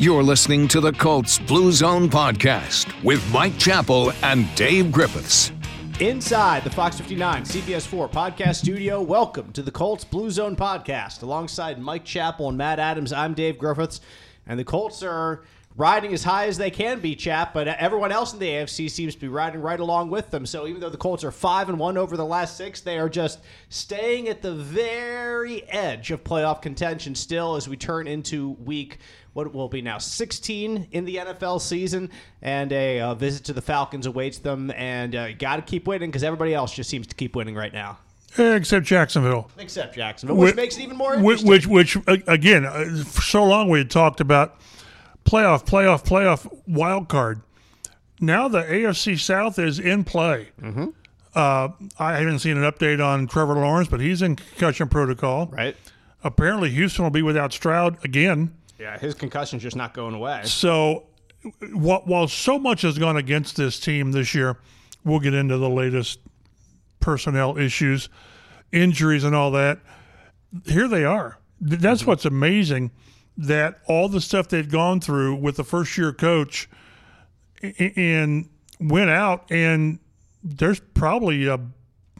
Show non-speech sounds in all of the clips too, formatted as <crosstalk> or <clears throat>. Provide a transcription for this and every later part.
You're listening to the Colts Blue Zone podcast with Mike Chappell and Dave Griffiths. Inside the Fox 59 CBS 4 podcast studio, welcome to the Colts Blue Zone podcast. Alongside Mike Chappell and Matt Adams, I'm Dave Griffiths, and the Colts are riding as high as they can be, chap. But everyone else in the AFC seems to be riding right along with them. So even though the Colts are five and one over the last six, they are just staying at the very edge of playoff contention still as we turn into week what will be now 16 in the NFL season, and a uh, visit to the Falcons awaits them. And uh, got to keep winning because everybody else just seems to keep winning right now. Except Jacksonville. Except Jacksonville, which, which makes it even more interesting. Which, which, which again, uh, for so long we had talked about playoff, playoff, playoff wild card. Now the AFC South is in play. Mm-hmm. Uh, I haven't seen an update on Trevor Lawrence, but he's in concussion protocol. Right. Apparently, Houston will be without Stroud again. Yeah, his concussion's just not going away. So, while so much has gone against this team this year, we'll get into the latest personnel issues, injuries, and all that. Here they are. That's mm-hmm. what's amazing that all the stuff they'd gone through with the first year coach and went out and there's probably a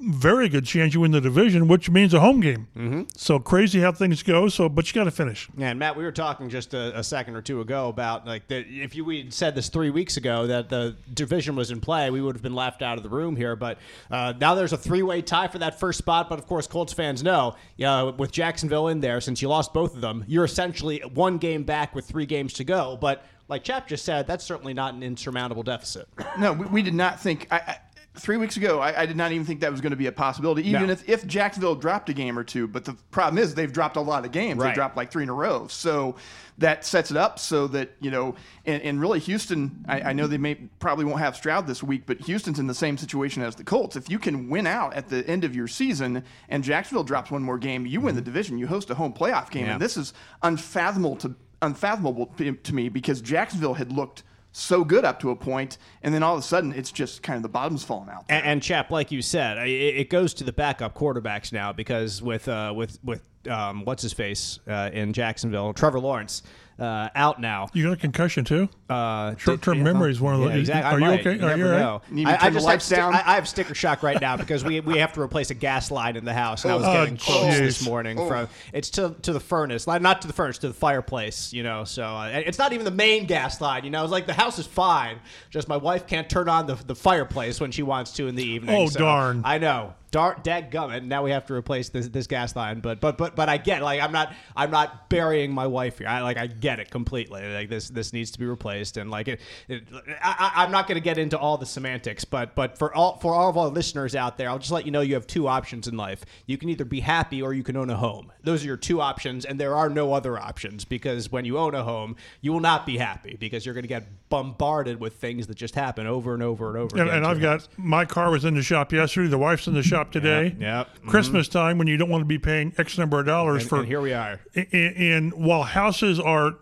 very good chance you win the division, which means a home game. Mm-hmm. So crazy how things go. So, but you got to finish. Yeah, and Matt, we were talking just a, a second or two ago about like that. If you we said this three weeks ago that the division was in play, we would have been laughed out of the room here. But uh, now there's a three-way tie for that first spot. But of course, Colts fans know, uh, with Jacksonville in there, since you lost both of them, you're essentially one game back with three games to go. But like Chap just said, that's certainly not an insurmountable deficit. No, we, we did not think. I, I, three weeks ago, I, I, did not even think that was going to be a possibility, even no. if, if Jacksonville dropped a game or two. But the problem is they've dropped a lot of games. Right. They dropped like three in a row. So that sets it up so that, you know, and, and really Houston, I, I, know they may probably won't have Stroud this week, but Houston's in the same situation as the Colts. If you can win out at the end of your season and Jacksonville drops one more game, you win the mm-hmm. division, you host a home playoff game. Yeah. And this is unfathomable to unfathomable to me because Jacksonville had looked – so good up to a point, and then all of a sudden it's just kind of the bottom's falling out. And, and, Chap, like you said, it, it, goes to the backup quarterbacks now because with uh, with with um, what's his face uh, in Jacksonville, Trevor Lawrence uh, out now. You got a concussion too? Uh, Short-term memory is one of those. Yeah, exactly. Are you okay? You Are you right? I, I, just have sti- I, I, have sticker shock right now because we we have to replace a gas line in the house, and I was oh, getting quotes geez. this morning oh. from it's to to the furnace, not to the furnace, to the fireplace. You know, so uh, it's not even the main gas line. You know, it's like the house is fine, just my wife can't turn on the the fireplace when she wants to in the evening. Oh so darn! I know. Dart dag gummit. Now we have to replace this this gas line, but but but but I get like I'm not I'm not burying my wife here. I like I get it completely. Like this this needs to be replaced, and like it. it I, am not going to get into all the semantics, but but for all for all of our listeners out there, I'll just let you know you have two options in life. You can either be happy or you can own a home. Those are your two options, and there are no other options because when you own a home, you will not be happy because you're going to get bombarded with things that just happen over and over and over. And, again and I've got my car was in the shop yesterday. The wife's in the shop today. Yeah. Mm-hmm. Christmas time when you don't want to be paying X number of dollars And, for. and here we are. And, and while houses are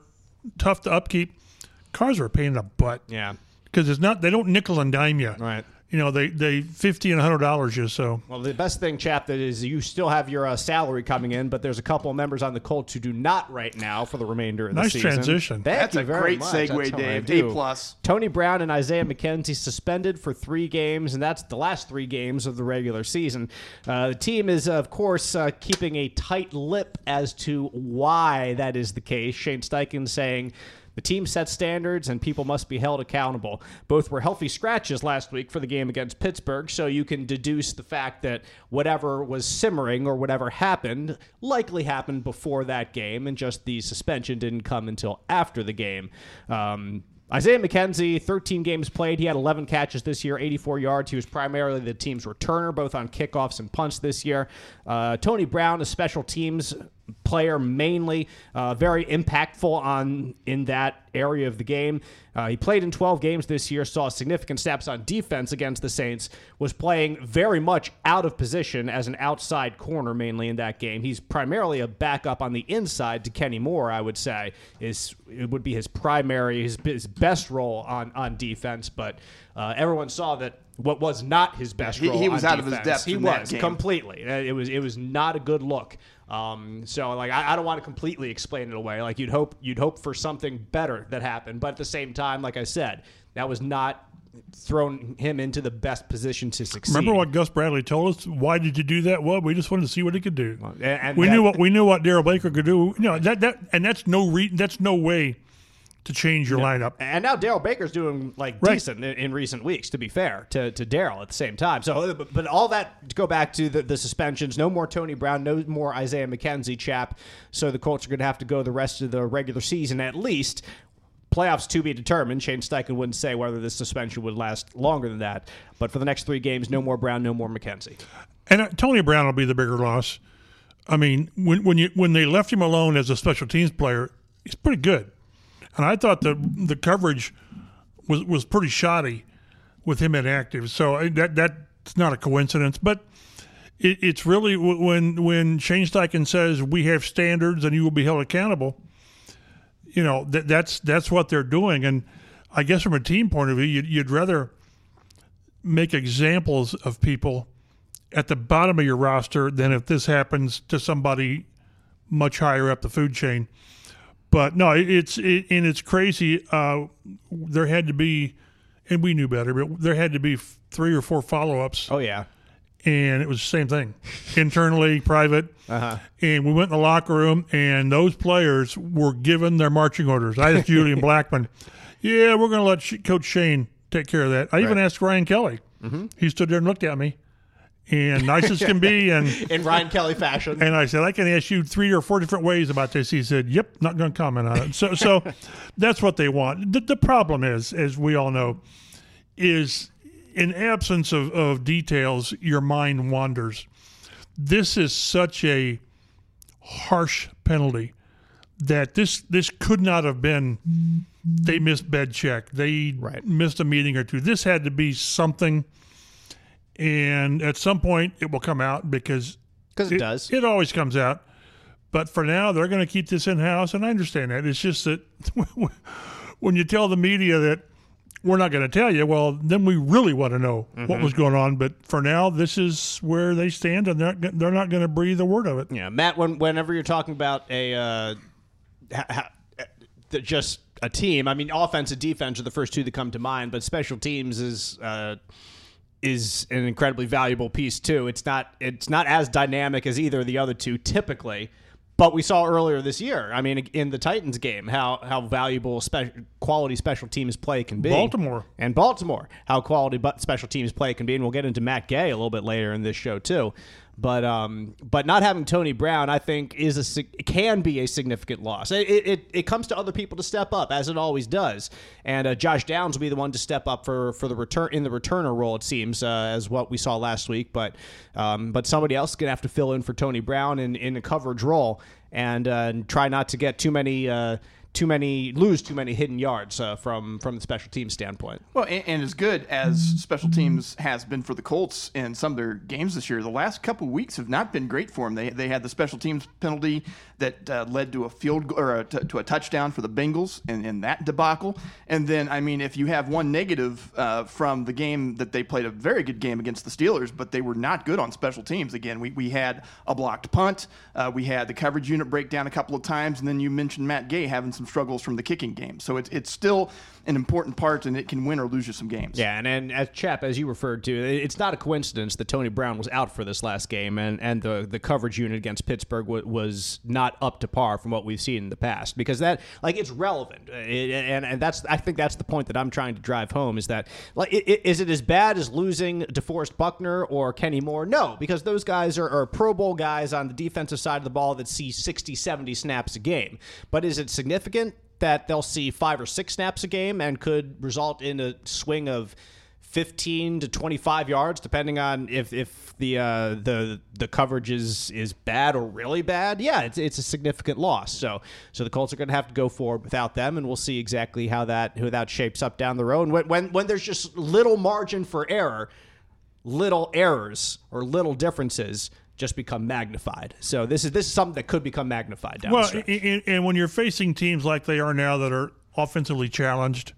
tough to upkeep, cars are a pain in the butt. Yeah. Because it's not they don't nickel and dime you. Right. You know they they fifty and hundred dollars you so. Well, the best thing, chap, that is you still have your uh, salary coming in, but there's a couple of members on the Colts who do not right now for the remainder of the season. Nice transition. Thank That's you a very great much. segue, That's how I Dave. do. A plus. Tony Brown and Isaiah McKenzie suspended for three games, and that's the last three games of the regular season. Uh, the team is, of course, uh, keeping a tight lip as to why that is the case. Shane Steichen saying. The team sets standards and people must be held accountable. Both were healthy scratches last week for the game against Pittsburgh, so you can deduce the fact that whatever was simmering or whatever happened likely happened before that game, and just the suspension didn't come until after the game. Um, Isaiah McKenzie, 13 games played. He had 11 catches this year, 84 yards. He was primarily the team's returner, both on kickoffs and punts this year. Uh, Tony Brown, a special teams player mainly, uh, very impactful on in that area of the game. Uh, he played in 12 games this year, saw significant steps on defense against the Saints, was playing very much out of position as an outside corner mainly in that game. He's primarily a backup on the inside to Kenny Moore, I would say, is it would be his primary, his, his best role on on defense, but uh, everyone saw that what was not his best He- role. he was out of his defense. depth He was completely. Uh, It was it was not a good look. Um, so like I, I don't want to completely explain it away. Like you'd hope you'd hope for something better that happened, but at the same time, like I said, that was not thrown him into the best position to succeed. Remember what Gus Bradley told us? Why did you do that? Well, we just wanted to see what he could do. and- and we that- knew what we knew what Darrell Baker could do. You know that that and that's no re, that's no way to change your lineup. And now Darrell Baker's doing like Right. decent in, in recent weeks. To be fair to, to Darrell at the same time. So, uh, but, but all that to go back to the, the suspensions. No more Tony Brown. No more Isaiah McKenzie. Chap. So the Colts are going to have to go the rest of the regular season at least. Playoffs to be determined. Shane Steichen wouldn't say whether this suspension would last longer than that. But for the next three games, no more Brown, no more McKenzie. And uh, Tony Brown will be the bigger loss. I mean, when when you when they left him alone as a special teams player, he's pretty good. And I thought the the coverage was was pretty shoddy with him inactive. So that that's not a coincidence, but. It, it's really when when Shane Steichen says we have standards and you will be held accountable. You know that that's that's what they're doing, and I guess from a team point of view, you'd, you'd rather make examples of people at the bottom of your roster than if this happens to somebody much higher up the food chain. But no, it's it, and it's crazy. Uh, there had to be, and we knew better, but there had to be three or four follow ups, Oh yeah. and it was the same thing, internally, <laughs> private. Uh-huh. And we went in the locker room, and those players were given their marching orders. I asked Julian <laughs> Blackmon, "Yeah, we're going to let Coach Shane take care of that." I even asked Ryan Kelly. He stood there and looked at me, and nice as can be, <laughs> and In Ryan Kelly fashion. and I said, I can ask you three or four different ways about this. He said, Yep, not going to comment on it. So, so <laughs> that's what they want. The, the problem is, as we all know, is in absence of, of details, your mind wanders. This is such a harsh penalty that this this could not have been. They missed bed check. They Right. missed a meeting or two. This had to be something. And at some point, it will come out because Because it does. it always comes out. But for now, they're going to keep this in house, and I understand that. It's just that <laughs> when you tell the media that we're not going to tell you, well, then we really want to know what was going on. But for now, this is where they stand, and they're they're not going to breathe a word of it. Yeah, Matt. When, whenever you're talking about a uh, ha, ha, just a team, I mean, offense and defense are the first two that come to mind, but special teams is uh, is an incredibly valuable piece too. It's not it's not as dynamic as either of the other two typically. But we saw earlier this year, I mean, in the Titans game, how how valuable spe- quality special teams play can be. Baltimore. and Baltimore, how quality but special teams play can be, and we'll get into Matt Gay a little bit later in this show too. But um, but not having Tony Brown, I think, is a can be a significant loss. It, it, it comes to other people to step up, as it always does. And uh, Josh Downs will be the one to step up for, for the return in the returner role. It seems uh, as what we saw last week. But um, but somebody else is gonna have to fill in for Tony Brown in, in a coverage role and, uh, and try not to get too many. Too many lose too many hidden yards uh, from from the special team standpoint. Well, and, and as good as special teams has been for the Colts in some of their games this year, the last couple weeks have not been great for them. They, they had the special teams penalty that uh, led to a field or to a touchdown for the Bengals in, in that debacle. And then, I mean, if you have one negative uh, from the game that they played a very good game against the Steelers, but they were not good on special teams. Again, we, we had a blocked punt, uh, we had the coverage unit break down a couple of times, and then you mentioned Matt Gay having some struggles from the kicking game. So it's it's still an important part, and it can win or lose you some games. Yeah, and, and as Chap, as you referred to, it's not a coincidence that Tony Brown was out for this last game, and, and the, the coverage unit against Pittsburgh wa- was not up to par from what we've seen in the past. Because that, like, it's relevant, It- and and that's I think that's the point that I'm trying to drive home is that, like, i- i- is it as bad as losing DeForest Buckner or Kenny Moore? No, because those guys are, are Pro Bowl guys on the defensive side of the ball that see 60, 70 snaps a game. But is it significant? That they'll see five or six snaps a game and could result in a swing of 15 to 25 yards depending on if, if the uh, the the coverage is is bad or really bad. Yeah it's, it's a significant loss. So so the Colts are going to have to go forward without them and we'll see exactly how that how that shapes up down the road. When when, when there's just little margin for error little errors or little differences just become magnified so this is this is something that could become magnified down the Well, and, and when you're facing teams like they are now that are offensively challenged,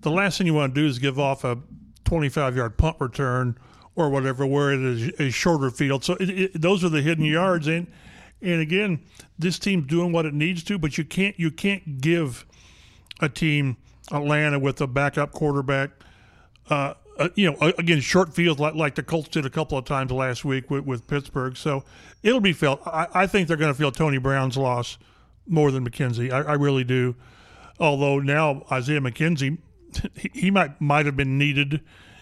the last thing you want to do is give off a 25 yard punt return or whatever, where it is a shorter field. So it, it, those are the hidden yards. And and again, this team's doing what it needs to, but you can't you can't give a team Atlanta with a backup quarterback. Uh, uh, you know, again, short fields like, like the Colts did a couple of times last week with, with Pittsburgh. So it'll be felt. I, I think they're going to feel Tony Brown's loss more than McKenzie. I, I really do. Although now Isaiah McKenzie, <laughs> he, he might might have been needed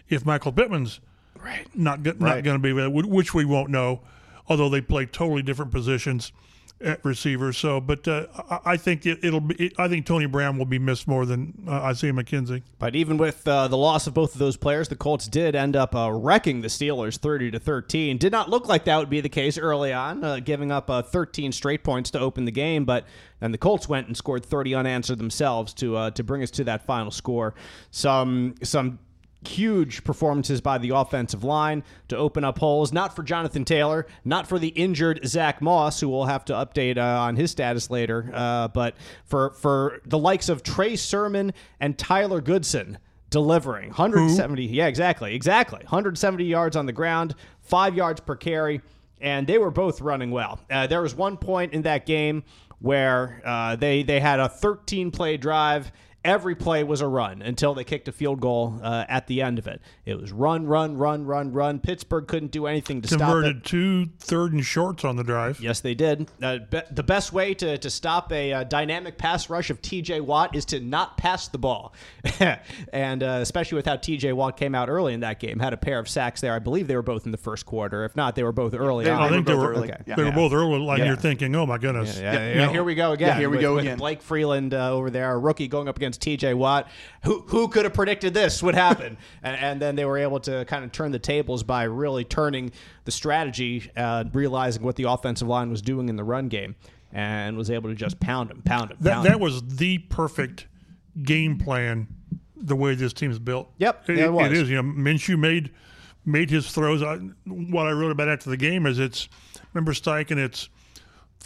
if Michael Pittman's Right. not go- not Right. going to be which we won't know. Although they play totally different positions at receiver. So, but uh, I, think it, it'll be. I think Tony Brown will be missed more than uh, Isaiah McKenzie. But even with uh, the loss of both of those players, the Colts did end up uh, wrecking the Steelers, thirty to thirteen. Did not look like that would be the case early on, uh, giving up uh, thirteen straight points to open the game. But then the Colts went and scored thirty unanswered themselves to to bring us to that final score. Some some huge performances by the offensive line to open up holes. Not for Jonathan Taylor, not for the injured Zach Moss, who we'll have to update uh, on his status later, uh, but for for the likes of Trey Sermon and Tyler Goodson delivering 170. Yeah, exactly, exactly. 170 yards on the ground, five yards per carry, and they were both running well. Uh, there was one point in that game where uh, they they had a 13 play drive every play was a run until they kicked a field goal uh, at the end of it. It was run, run, run, run, run. Pittsburgh couldn't do anything to stop it. Converted two third and shorts on the drive. Yes, they did. Uh, be- the best way to, to stop a uh, dynamic pass rush of TJ Watt is to not pass the ball. <laughs> and uh, especially with how TJ Watt came out early in that game, had a pair of sacks there. I believe they were both in the first quarter. If not, they were both early They- on. I they think were they both were. early. Okay. Yeah. They were both early, like Yeah. you're thinking, "Oh my goodness!" Yeah, yeah, You know, here we go again. Yeah, here we with- go with again. Blake Freeland uh, over there, a rookie going up against T.J. Watt. Who who could have predicted this would happen? <laughs> and, and then they were able to kind of turn the tables by really turning the strategy, uh, realizing what the offensive line was doing in the run game, and was able to just pound him, pound him, That pound that him. was the perfect game plan. The way this team's built. Yep, it, it was. it is. You know, Minshew made made his throws. I, what I wrote about after the game is it's remember Steichen. It's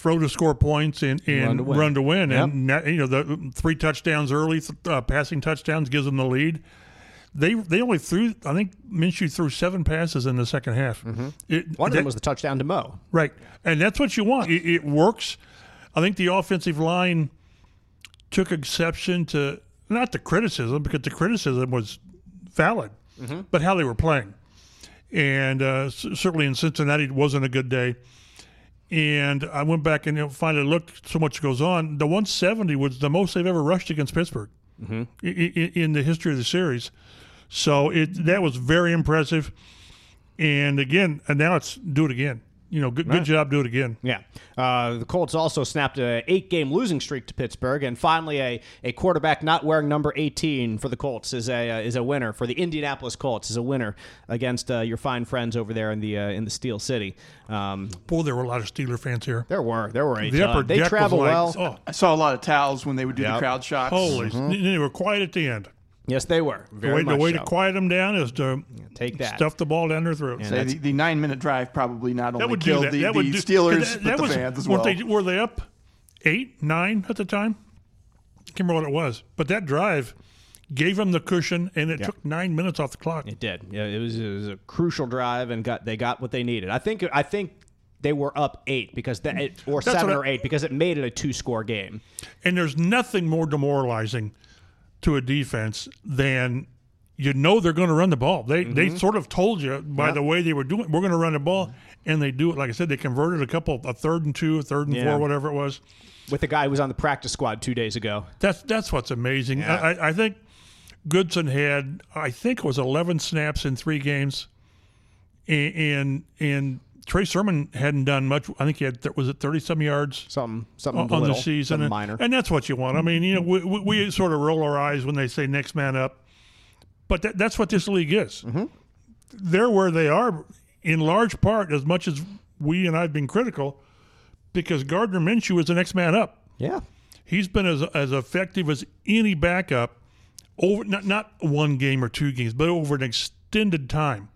throw to score points and, and Run to win. Yep. and you know the three touchdowns early, uh, passing touchdowns gives them the lead. They they only threw. I think Minshew threw seven passes in the second half. It- Mm-hmm. One of that- them was the touchdown to Mo. Right. And that's what you want. It, it works. I think the offensive line took exception to not the criticism because the criticism was valid, but how they were playing. And uh, certainly in Cincinnati, it wasn't a good day. And I went back and you know, finally looked. So much goes on. The 170 was the most they've ever rushed against Pittsburgh mm-hmm. i- i- in the history of the series. So it that was very impressive. And again, and now it's do it again. You know, good, good job, do it again. Yeah. Uh, the Colts also snapped a eight game losing streak to Pittsburgh, and finally a, a quarterback not wearing number 18 for the Colts is a uh, is a winner for the Indianapolis Colts is a winner against uh, your fine friends over there in the uh, in the Steel City. Um, Boy, there were a lot of Steeler fans here. there were there were a The ton. upper They deck travel like, well. oh, I saw a lot of towels when they would do Yep. the crowd shots. holy! Mm-hmm. They were quiet at the end. Yes, they were. The way, much the way so. to quiet them down is to Take that. stuff the ball down their throats. Say the, the nine minute drive probably not only would killed that. the, that the do, Steelers, that, but that the fans as well. They, were they up eight, nine at the time? I can't remember what it was, but that drive gave them the cushion, and it took nine minutes off the clock. It did. Yeah, it was, it was a crucial drive, and got they got what they needed. I think I think they were up eight because that or That's seven I- or eight because it made it a two score game. And there's nothing more demoralizing to a defense than you know they're going to run the ball. They Mm-hmm. they sort of told you by the way they were doing. We're going to run the ball, and they do it. Like I said, they converted a couple, a third and two, a third and Yeah. four, whatever it was. With the guy who was on the practice squad two days ago. That's that's what's amazing. I, I- I think Goodson had I think it was 11 snaps in three games, and and, and Trey Sermon hadn't done much. I think he had was it 30 some yards Something something on the little, season, something and, minor. and that's what you want. I mean, you know, we, we, we sort of roll our eyes when they say next man up, but that, that's what this league is. Mm-hmm. They're where they are in large part, as much as we and I've been critical, because Gardner Minshew is the next man up yeah. he's been as as effective as any backup over not not one game or two games, but over an extended time,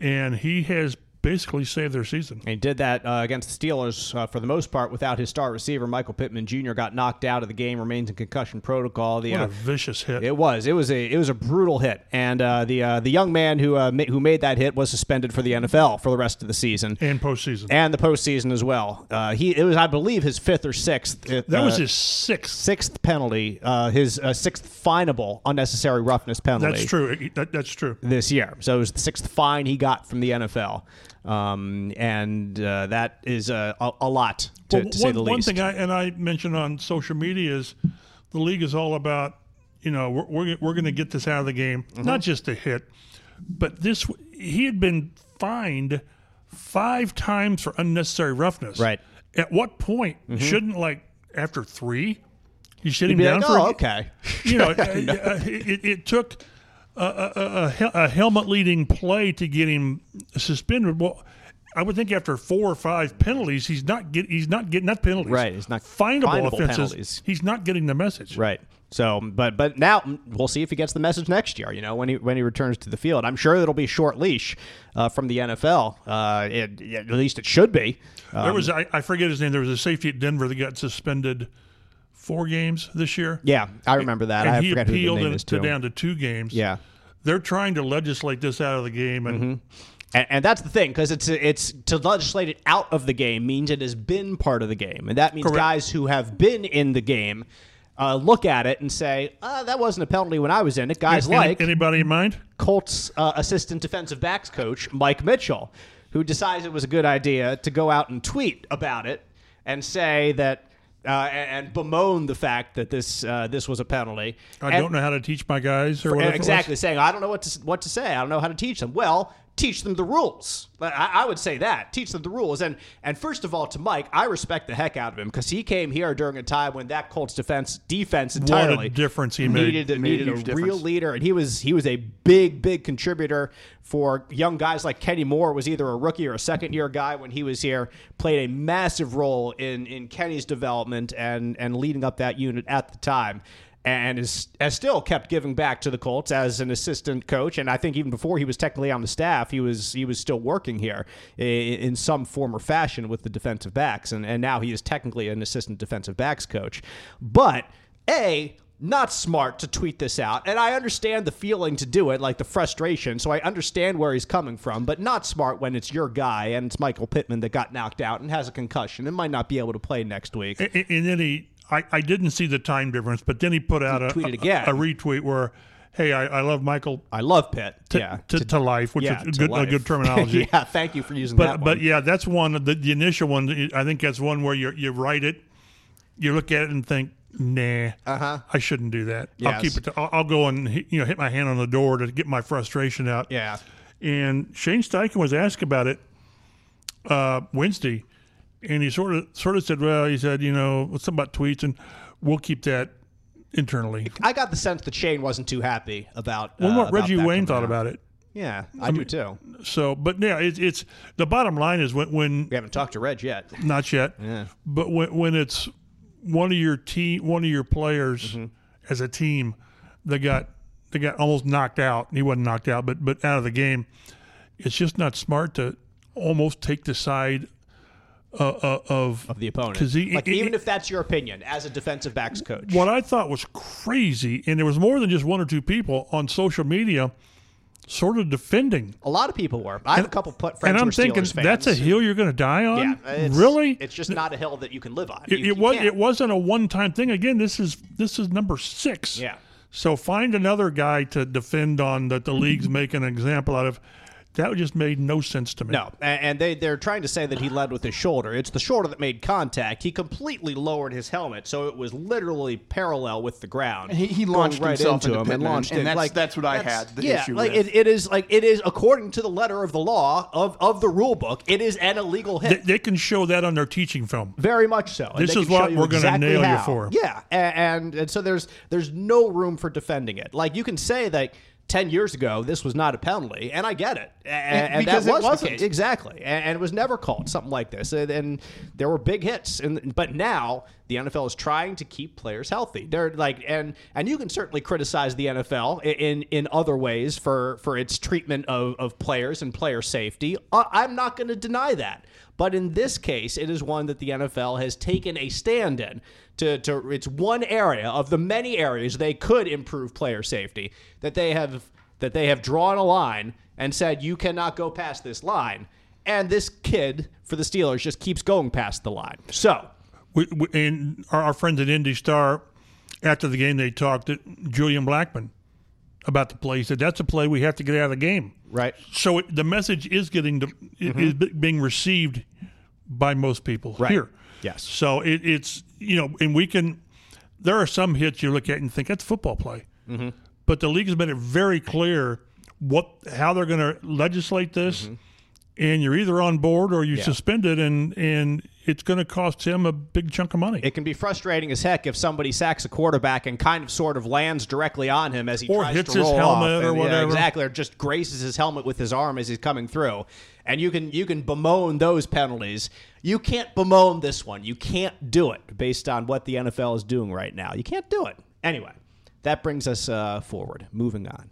and he has basically saved their season. And he did that uh, against the Steelers uh, for the most part without his star receiver. Michael Pittman Jr. got knocked out of the game, remains in concussion protocol. The What uh, a vicious hit. It was. It was a. It was a brutal hit, and uh, the uh, the young man who uh, ma- who made that hit was suspended for the NFL for the rest of the season and postseason. and the postseason as well. Uh, he it was, I believe, his fifth or sixth. uh, that was his sixth. sixth penalty. Uh, his uh, sixth finable unnecessary roughness penalty. That's true. That, that's true. This year, so it was the sixth fine he got from the NFL, um, and uh, that is uh, a, a lot to, Well, to say the least. one thing I and I mentioned on social media is the league is all about you know we're we're, we're going to get this out of the game, Mm-hmm. not just a hit, but this he had been fined five times for unnecessary roughness. Right. Mm-hmm. At what point shouldn't like after three, you shut him Be down like, for oh, a- okay. you know, <laughs> uh, uh, it, it took a, a, a, a helmet leading play to get him suspended. Well, I would think after four or five penalties, he's not get he's not getting that penalties. Right, he's not findable, finable offenses. penalties. He's not getting the message. Right. So, but but now we'll see if he gets the message next year. You know, when he when he returns to the field, I'm sure it'll be a short leash uh, from the NFL. Uh, it, at least it should be. Uh, There was I, I forget his name. There was a safety at Denver that got suspended four games this year. yeah, I remember that. and I he forgot who the appealed name it is to down to two games. Yeah. they're trying to legislate this out of the game, and Mm-hmm. And, and that's the thing, because it's it's to legislate it out of the game means it has been part of the game, and that means Correct. guys who have been in the game uh, look at it and say, uh, "That wasn't a penalty when I was in it." Guys Any- like anybody in mind? Colts uh, assistant defensive backs coach Mike Mitchell, who decides it was a good idea to go out and tweet about it and say that. Uh, and, and bemoan the fact that this uh, this was a penalty. I And- don't know how to teach my guys or whatever. it was. exactly saying I don't know what to what to say. I don't know how to teach them. Well, teach them the rules. I, I would say that teach them the rules. And and first of all, to Mike, I respect the heck out of him because he came here during a time when that Colts defense defense entirely a entirely difference he made. needed made a needed a, real leader, and he was he was a big big contributor for young guys like Kenny Moore was either a rookie or a second year guy when he was here. Played a massive role in in Kenny's development and and leading up that unit at the time and is, has still kept giving back to the Colts as an assistant coach. And I think even before he was technically on the staff, he was he was still working here i- in some form or fashion with the defensive backs. And, and now he is technically an assistant defensive backs coach. But a not smart to tweet this out, and I understand the feeling to do it, like the frustration. So I understand where he's coming from, but not smart when it's your guy and it's Michael Pittman that got knocked out and has a concussion and might not be able to play next week. And, and then he, I, I didn't see the time difference, but then he put out a, tweeted a- again. a retweet where, hey, I, I love Michael I love Pitt. to, yeah, to, to life, which yeah, is to good, a good <laughs> terminology. yeah, thank you for using But that. but one. yeah, that's one. The, the initial one, I think that's one where you you write it, you look at it and think, nah, uh-huh. I shouldn't do that. I'll keep it. To, I'll, I'll go and hit- you know hit my hand on the door to get my frustration out. yeah, And Shane Steichen was asked about it uh, Wednesday, and he sort of sort of said, well, he said, you know, something about tweets, and we'll keep that internally. I got the sense that Shane wasn't too happy about. Well, uh, what about Reggie that Wayne thought out. about it. Yeah, I, do too. So, but yeah, it's it's the bottom line is when when We haven't talked to Reg yet. Not yet. Yeah. But when when it's one of your team, one of your players Mm-hmm. as a team, they got they got almost knocked out. He wasn't knocked out, but but out of the game. It's just not smart to almost take the side uh, uh, of of the opponent. he- like he- even if that's your opinion as a defensive backs coach. what I thought was crazy, and there was more than just one or two people on social media, sort of defending. a lot of people were. I have a couple put And friends who I'm thinking that's a hill you're going to die on. Yeah, it's, really? It's just not a hill that you can live on. It, You- it you was. can't. It wasn't a one-time thing. Again, this is this is number six. Yeah. So find another guy to defend on that the league's making an example out of. That just made no sense to me. No, and they they're trying to say that he led with his shoulder. It's the shoulder that made contact. He completely lowered his helmet, so it was literally parallel with the ground. He- he launched right himself into into him and launched and it. that's- like that's what I that's- had the yeah, issue like with. It, it is like it is according to the letter of the law of of the rule book. It is an illegal hit. they can show that on their teaching film. Very much so. And This is what we're gonna exactly nail you for. Yeah, a- and, and so there's there's no room for defending it. Like you can say that. 10 years ago, this was not a penalty, and I get it. And, and because that it was the wasn't. Exactly. And, and it was never called something like this. And, and there were big hits. And, but now the NFL is trying to keep players healthy. They're like, and and you can certainly criticize the NFL in in other ways for for its treatment of, of players and player safety. Uh, I'm not going to deny that. But in this case, it is one that the NFL has taken a stand in. To, to it's one area of the many areas they could improve player safety that they have that they have drawn a line and said you cannot go past this line. And this kid for the Steelers just keeps going past the line. So We, we, and our, our friends at Indy Star, after the game, they talked to Julian Blackmon about the play. He said, That's a play we have to get out of the game. right, So it, the message is getting to, is being received by most people Mm-hmm. Right. here. Yes. So it, it's you know, and we can. There are some hits you look at and think that's football play, Mm-hmm. but the league has made it very clear what how they're going to legislate this, Mm-hmm. And you're either on board or you suspend it, and and it's going to cost him a big chunk of money. it can be frustrating as heck if somebody sacks a quarterback and kind of sort of lands directly on him as he Or tries hits to his roll helmet off. or And, yeah, whatever. exactly, or just graces his helmet with his arm as he's coming through. And you can you can bemoan those penalties. You can't bemoan this one. You can't do it based on what the NFL is doing right now. You can't do it. Anyway, that brings us uh, forward. Moving on.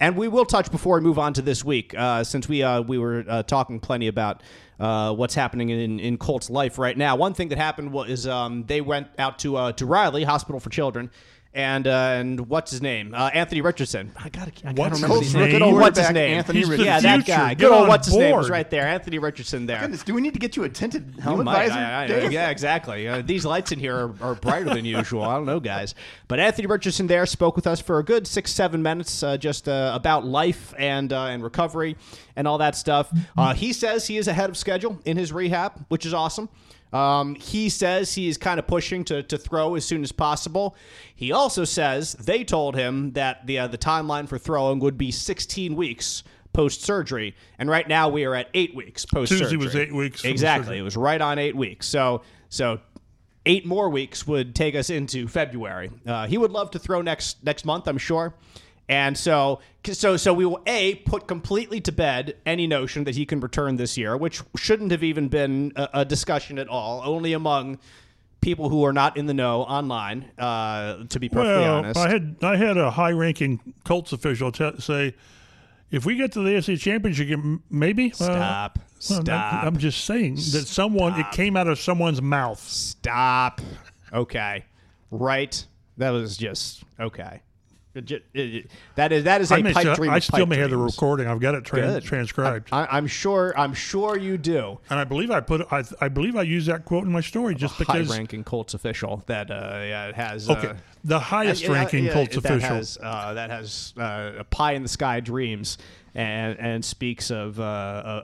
And we will touch before we move on to this week, uh, since we uh, we were uh, talking plenty about uh, what's happening in, in Colt's life right now. One thing that happened was um, they went out to uh, to Riley Hospital for Children, and uh, and what's his name? Uh, Anthony Richardson. I gotta I gotta What's remember his name. Good old what's his name? Anthony the yeah, that guy. Get Good old what's his name was right there. Anthony Richardson there. Goodness, do we need to get you a tinted helmet might. visor? I- I- yeah, exactly. Uh, these lights in here are, are brighter than usual. I don't know, guys. But Anthony Richardson there spoke with us for a good six, seven minutes, uh, just uh, about life and uh, and recovery and all that stuff. Uh, he says he is ahead of schedule in his rehab, which is awesome. Um, he says he is kind of pushing to, to throw as soon as possible. He also says they told him that the uh, the timeline for throwing would be 16 weeks post surgery, and right now we are at eight weeks post surgery. Tuesday was eight weeks Exactly, it was right on eight weeks. So so eight more weeks would take us into February. Uh, he would love to throw next next month, I'm sure. And so, so, so we will a put completely to bed any notion that he can return this year, which shouldn't have even been a, a discussion at all, only among people who are not in the know online. Uh, to be perfectly Well, honest, I had I had a high-ranking Colts official t- say, if we get to the AFC Championship, game, maybe. Stop, well, stop, I'm just saying that someone it came out of someone's mouth. stop. Okay, right. That was just okay. It ju- it- it- that is that is a I, pipe dream. I still may have the recording. I've got it tran- transcribed, I, I'm sure. I'm sure you do. and I believe I put I, I believe I used that quote in my story just because. High-ranking Colts official that uh, yeah, has. Okay, Uh, the highest yeah, ranking yeah, Colts that official. has uh, that has uh, a pie in the sky dreams and and speaks of uh,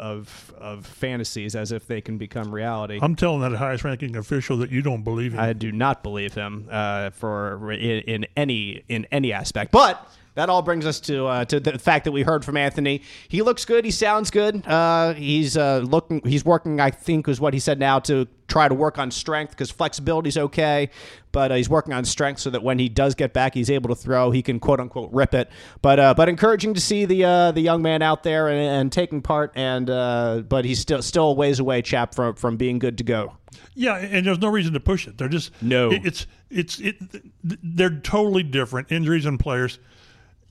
of of fantasies as if they can become reality. I'm telling that highest ranking official that you don't believe him. I do not believe him uh, for in, in any in any aspect. But that all brings us to uh, to the fact that we heard from Anthony. He looks good. He sounds good. Uh, he's uh, looking. He's working. I think is what he said now to try to work on strength because flexibility is okay, but uh, he's working on strength so that when he does get back, he's able to throw. He can quote unquote rip it. But uh, but encouraging to see the uh, the young man out there and, and taking part. And uh, but he's still still a ways away, chap, from from being good to go. Yeah, and there's no reason to push it. They're just No. it- It's it's it. They're totally different injuries and players.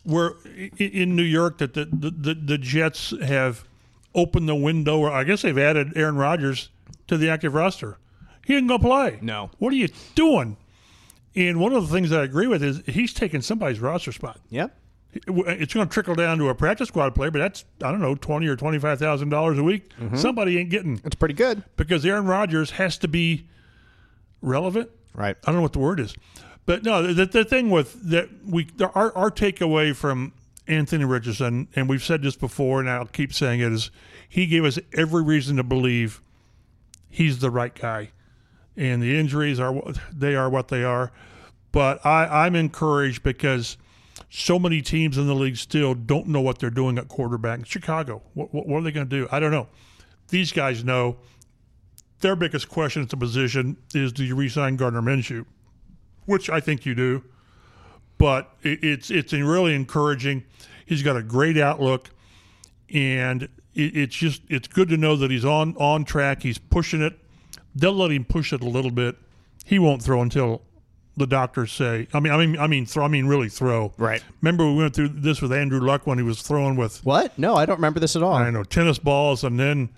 Where in New York that the, the, the, Jets have opened the window, or I guess they've added Aaron Rodgers to the active roster. He didn't go play. No. What are you doing? And one of the things that I agree with is he's taking somebody's roster spot. Yep. It's going to trickle down to a practice squad player, but that's I don't know twenty or twenty five thousand dollars a week. Mm-hmm. Somebody ain't getting It's pretty good. because Aaron Rodgers has to be relevant. Right. I don't know what the word is, but no, the, the thing with that we our our takeaway from Anthony Richardson, and we've said this before, and I'll keep saying it is he gave us every reason to believe he's the right guy, and the injuries are they are what they are, but I I'm encouraged because. So many teams in the league still don't know what they're doing at quarterback. Chicago, what, what are they going to do? I don't know. These guys know their biggest question at the position is do you resign Gardner Minshew, which I think you do. But it, it's it's really encouraging. He's got a great outlook, and it, it's just it's good to know that he's on on track. He's pushing it. They'll let him push it a little bit he won't throw until the doctors say. I mean, I mean, I mean, throw. I mean, really throw. Right. Remember, we went through this with Andrew Luck when he was throwing with What? No, I don't remember this at all. I know tennis balls, and then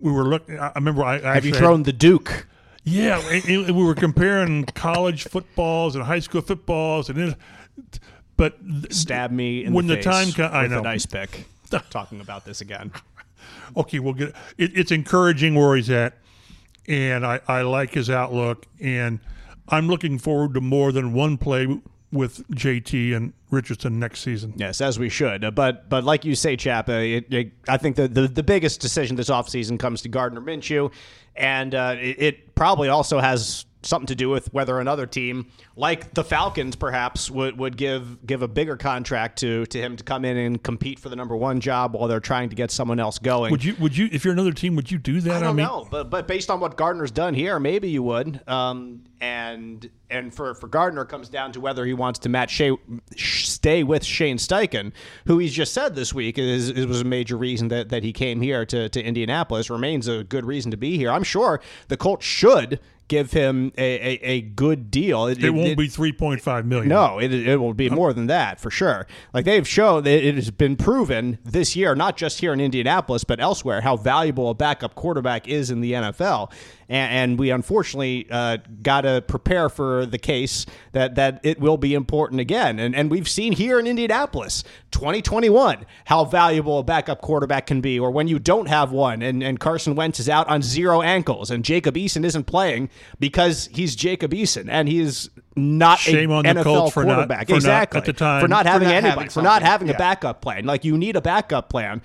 we were looking. I remember I, I Have you actually had- thrown the Duke? Yeah, and- and we were comparing college footballs and high school footballs, and but th- Stab me in When the, the time comes. I know. an ice pick. <laughs> Talking about this again. okay, we'll get it, it's encouraging where he's at, and I, I like his outlook, and I'm looking forward to more than one play with JT and Richardson next season. Yes, as we should. Uh, but but like you say, Chap, uh, it, it, I think the, the the biggest decision this offseason comes to Gardner Minshew, and uh, it, it probably also has something to do with whether another team, like the Falcons, perhaps would, would give give a bigger contract to to him to come in and compete for the number one job while they're trying to get someone else going. Would you? Would you? If you're another team, would you do that? I don't mean, know, but but based on what Gardner's done here, maybe you would. Um, and and for for Gardner, it comes down to whether he wants to match Shea, stay with Shane Steichen, who he's just said this week is, is was a major reason that, that he came here to to Indianapolis. Remains a good reason to be here. I'm sure the Colts should give him a, a, a good deal. it won't be 3.5 million. No, it, it will be more than that for sure. Like they've shown that it has been proven this year, not just here in Indianapolis, but elsewhere, how valuable a backup quarterback is in the NFL. And, and we unfortunately uh, got to prepare for the case that, that it will be important again. And, and we've seen here in Indianapolis, 2021, how valuable a backup quarterback can be, or when you don't have one and, and Carson Wentz is out on zero ankles and Jacob Eason isn't playing because he's Jacob Eason and he is not Shame a on the NFL Colts for not- quarterback. for not, exactly. at the time- for not having not anybody, having for not having a backup plan. Like you need a backup plan.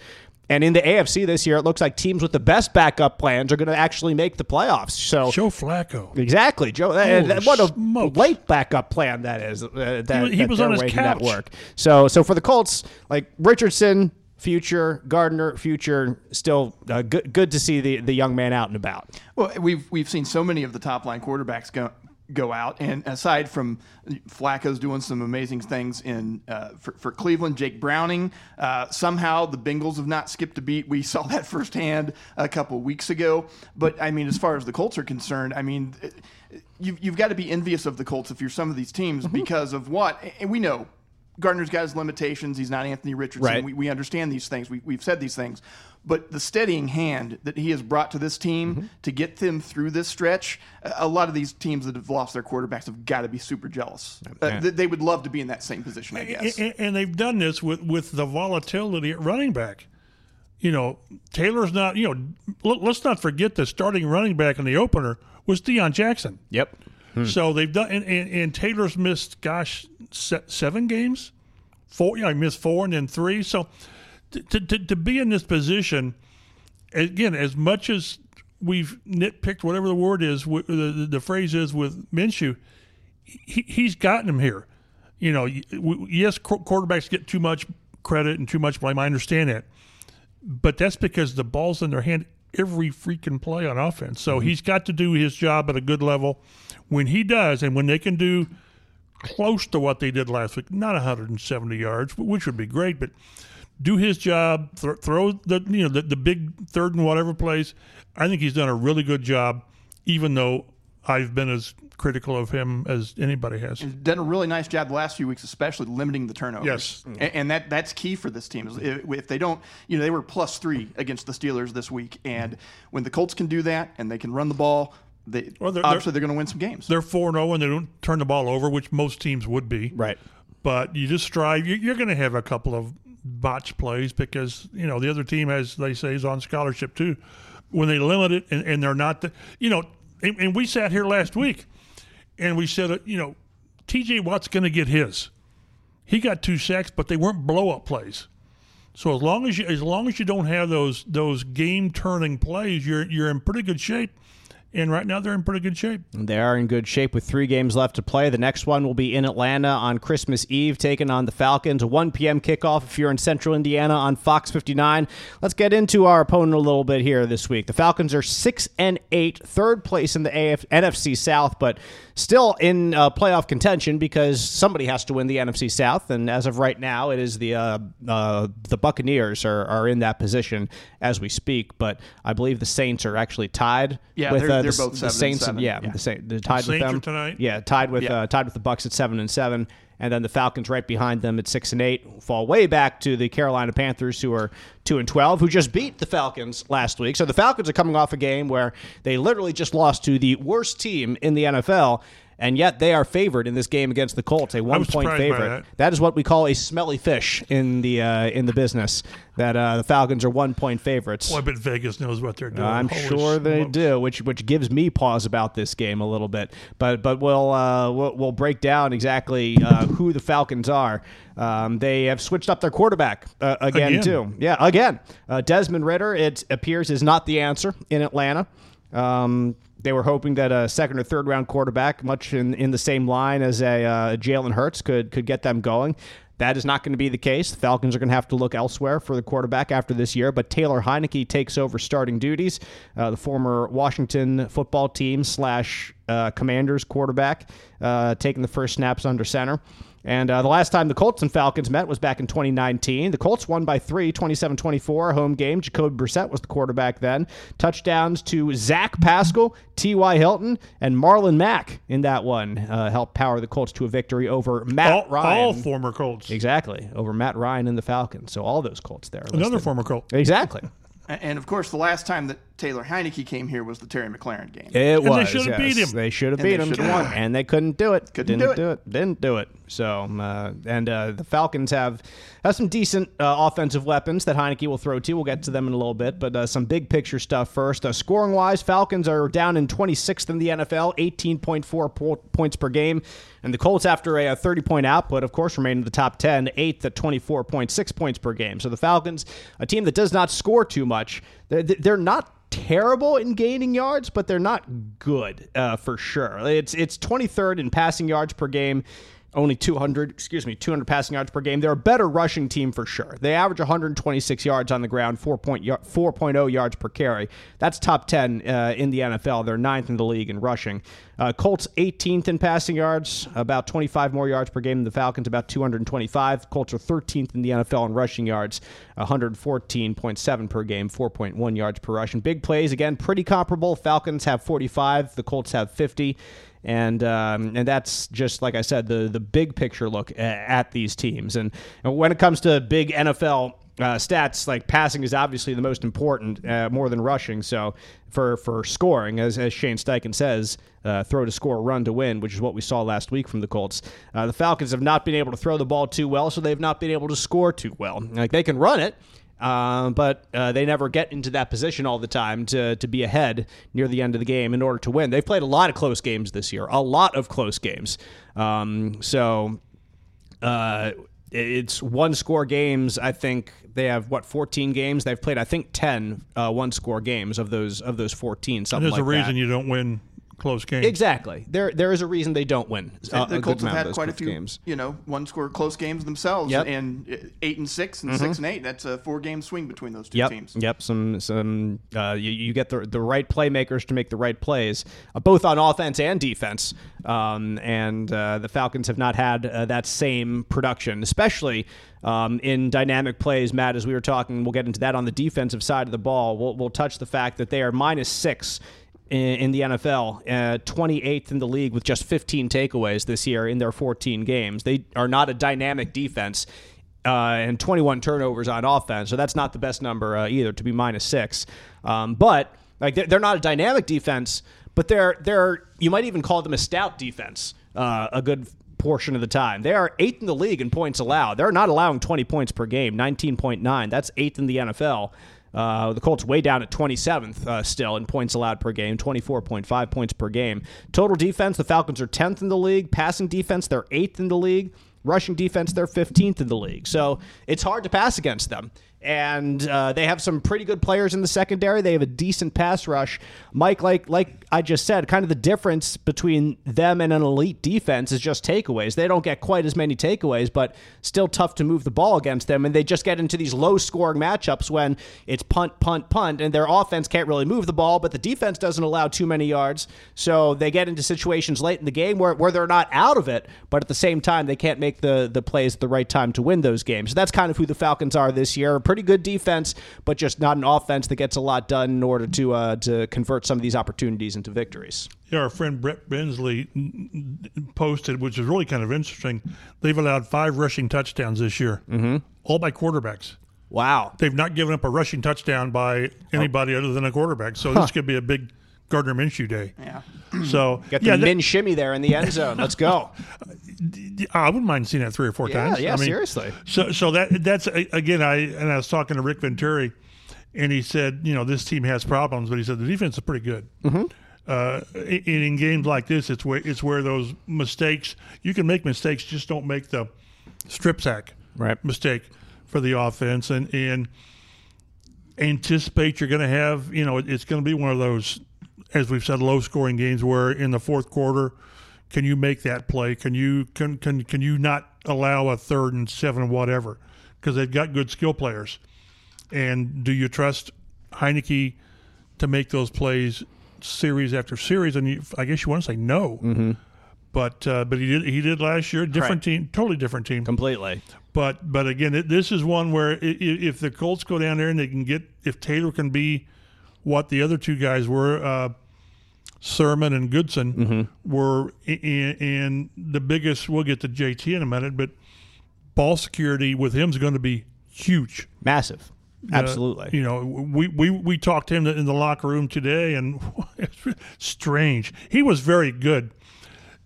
And in the AFC this year, it looks like teams with the best backup plans are going to actually make the playoffs. So Joe Flacco. Exactly, Joe. Holy what a smokes. late backup plan that is. Uh, that, he that was on his that couch. work. So, so for the Colts, like Richardson, future Gardner, future. Still uh, good. Good to see the the young man out and about. Well, we've we've seen so many of the top line quarterbacks go go out, and aside from Flacco's doing some amazing things in uh, for, for Cleveland, Jake Browning. Uh, somehow the Bengals have not skipped a beat. We <laughs> saw that firsthand a couple weeks ago. But I mean, as far as the Colts are concerned, I mean, you've you've got to be envious of the Colts if you're some of these teams because of what, and we know. Gardner's got his limitations. He's not Anthony Richardson. Right. We, we understand these things. We, we've said these things. But the steadying hand that he has brought to this team Mm-hmm. to get them through this stretch, a- a lot of these teams that have lost their quarterbacks have got to be super jealous. Uh, they would love to be in that same position, I guess. And, and they've done this with, with the volatility at running back. You know, Taylor's not, you know, let's not forget the starting running back in the opener was Deon Jackson. Yep. So they've done, and, and, and Taylor's missed, gosh, se- seven games? Four, yeah, he missed four and then three. So to, to, to be in this position, again, as much as we've nitpicked whatever the word is, the, the, the phrase is with Minshew, he, he's gotten him here. You know, yes, qu- quarterbacks get too much credit and too much blame. I understand that. But that's because the ball's in their hand every freaking play on offense. So mm-hmm. he's got to do his job at a good level. When he does, and when they can do close to what they did last week, not 170 yards, which would be great, but do his job, th- throw the you know the, the big third and whatever plays. I think he's done a really good job, even though I've been as critical of him as anybody has. He's done a really nice job the last few weeks, especially limiting the turnovers. Yes. and, and that that's key for this team. If, if they don't, you know, they were plus three against the Steelers this week, and when the Colts can do that and they can run the ball, they Well, they're- obviously they're, going to win some games. They're four zero and they don't turn the ball over, which most teams would be. Right. But you just strive. you- You're going to have a couple of botch plays because you know the other team, as they say, is on scholarship too. When they limit it and, and they're not, the, you know, and, and we sat here last week and we said, uh, you know, T.J. Watt's going to get his. He got two sacks, but they weren't blow up plays. So as long as you as long as you don't have those those game turning plays, you're you're in pretty good shape. And right now they're in pretty good shape. They are in good shape with three games left to play. The next one will be in Atlanta on Christmas Eve, taking on the Falcons. A 1 p.m. kickoff if you're in central Indiana on Fox 59. Let's get into our opponent a little bit here this week. The Falcons are 6 and 8, third place in the AF- NFC South, but still in uh, playoff contention because somebody has to win the NFC South. And as of right now, it is the uh, uh, the Buccaneers are, are in that position as we speak. But I believe the Saints are actually tied Yeah, with they're- uh, They're the, both the seven and seven. yeah, Yeah. the Saints. They're tied with Saints them are tonight? Yeah, tied with Yeah. uh, tied with the Bucks at seven and seven, and then the Falcons right behind them at six and eight. Fall way back to the Carolina Panthers, who are two and twelve, who just beat the Falcons last week. So the Falcons are coming off a game where they literally just lost to the worst team in the NFL. And yet they are favored in this game against the Colts, a one-point favorite. that. that is what we call a smelly fish in the uh, in the business. That uh, the Falcons are one-point favorites. Well, I bet Vegas knows what they're doing. I'm Holy sure they do, which which gives me pause about this game a little bit. But but we'll uh, we'll, we'll break down exactly uh, who the Falcons are. Um, they have switched up their quarterback uh, again, Again. too. Yeah, again. Uh, Desmond Ritter, it appears, is not the answer in Atlanta. Um, they were hoping that a second or third round quarterback, much in, in the same line as a uh, Jalen Hurts, could could get them going. That is not going to be the case. The Falcons are going to have to look elsewhere for the quarterback after this year. But Taylor Heinicke takes over starting duties. Uh, the former Washington football team slash uh, Commanders quarterback, uh, taking the first snaps under center. And uh, the last time the Colts and Falcons met was back in 2019. The Colts won by three, 27 24, home game. Jacoby Brissett was the quarterback then. Touchdowns to Zach Pascal, T.Y. Hilton, and Marlon Mack in that one uh, helped power the Colts to a victory over Matt All, Ryan. all former Colts. Exactly, over Matt Ryan and the Falcons. So all those Colts there. Another listed. former Colt. Exactly. And of course, the last time that Taylor Heinicke came here was the Terry McLaurin game. It was. they should have yes. beat him. They should have beat they him, won. and they couldn't do it. Couldn't Didn't do it. Didn't do it. So, uh, and uh, the Falcons have have some decent uh, offensive weapons that Heinicke will throw to. We'll get to them in a little bit, but uh, some big picture stuff first. Uh, scoring wise, Falcons are down in 26th in the NFL, 18.4 po- points per game. And the Colts, after a, 30 point output, of course, remain in the top 10, eighth at 24.6 points per game. So the Falcons, a team that does not score too much, they're, they're not terrible in gaining yards, but they're not good uh, for sure. It's it's 23rd in passing yards per game. Only 200, excuse me, 200 passing yards per game. They're a better rushing team for sure. They average 126 yards on the ground, 4 point, y- 4.0 yards per carry. That's top 10 uh, in the NFL. They're ninth in the league in rushing. Uh, Colts 18th in passing yards, about 25 more yards per game than the Falcons, about 225. Colts are 13th in the NFL in rushing yards, 114.7 per game, 4.1 yards per rush. And big plays, again, pretty comparable. Falcons have 45, the Colts have 50. And um, and that's just like I said, the the big picture look at these teams. And, and when it comes to big NFL uh, stats, like passing is obviously the most important, uh, more than rushing. So for for scoring, as, as Shane Steichen says, uh, throw to score, run to win, which is what we saw last week from the Colts. Uh, the Falcons have not been able to throw the ball too well, so they've not been able to score too well. Like they can run it. Um, but uh, they never get into that position all the time to, to be ahead near the end of the game in order to win. They've played a lot of close games this year, a lot of close games. Um, so uh, it's one score games. I think they have what 14 games. They've played I think 10 uh, one score games of those of those 14. Something There's like a reason that. you don't win close games. Exactly. There there is a reason they don't win. uh, the Colts have had quite a few, games. you know, one score close games themselves, Yep. Mm-hmm. and uh, eight and six and six and eight. That's a four game swing between those two Yep. teams. Yep. Some some uh, you, you get the the right playmakers to make the right plays, uh, both on offense and defense. Um, and uh, the Falcons have not had uh, that same production, especially um, in dynamic plays. Matt, as we were talking, we'll get into that on the defensive side of the ball. We'll we'll touch the fact that they are minus six. In, the NFL, uh, 28th in the league with just 15 takeaways this year in their 14 games. They are not a dynamic defense uh, and 21 turnovers on offense. So that's not the best number uh, either to be minus six. Um, but like they're, they're not a dynamic defense, but they're they're you might even call them a stout defense. Uh, a good portion of the time. They are eighth in the league in points allowed. They're not allowing 20 points per game, 19.9. That's eighth in the NFL. Uh, the Colts way down at 27th uh, still in points allowed per game, 24.5 points per game. Total defense, the Falcons are 10th in the league. Passing defense, they're 8th in the league. Rushing defense, they're 15th in the league. So it's hard to pass against them. And uh, they have some pretty good players in the secondary. They have a decent pass rush. Mike, like like I just said, kind of the difference between them and an elite defense is just takeaways. They don't get quite as many takeaways, but still tough to move the ball against them. And they just get into these low scoring matchups when it's punt, punt, punt, and their offense can't really move the ball, but the defense doesn't allow too many yards. So they get into situations late in the game where, where they're not out of it, but at the same time, they can't make the, the plays at the right time to win those games. So that's kind of who the Falcons are this year. Pretty good defense, but just not an offense that gets a lot done in order to uh, to convert some of these opportunities into victories. Yeah, our friend Brett Bensley posted, which is really kind of interesting. They've allowed five rushing touchdowns this year, mm-hmm. all by quarterbacks. Wow. They've not given up a rushing touchdown by anybody other than a quarterback. So this could be a big Gardner Minshew day. Yeah. So <clears throat> Get the yeah, that- min shimmy there in the end zone. Let's go. <laughs> I wouldn't mind seeing that three or four Yeah, times. yeah, I mean, seriously. So, so that that's again. I and I was talking to Rick Venturi, and he said, you know, this team has problems, but he said the defense is pretty good. Mm-hmm. Uh, in, in games like this, it's where it's where those mistakes you can make mistakes, just don't make the strip sack Right. mistake for the offense, and and anticipate you're going to have, you know, it's going to be one of those, as we've said, low scoring games where in the fourth quarter, can you make that play? Can you can can can you not allow a third and seven whatever? Because they've got good skill players, and do you trust Heinicke to make those plays series after series? And you, I guess you want to say no, mm-hmm. but uh, but he did he did last year. Different team, totally different team. Completely. But but again, it, this is one where i- i- if the Colts go down there and they can get if Taylor can be what the other two guys were, uh, Sermon and Goodson were, i- i- and the biggest. We'll get to JT in a minute, but ball security with him is going to be huge. Massive. Uh, Absolutely. you know, we, we we talked to him in the locker room today, and <laughs> it's strange. He was very good.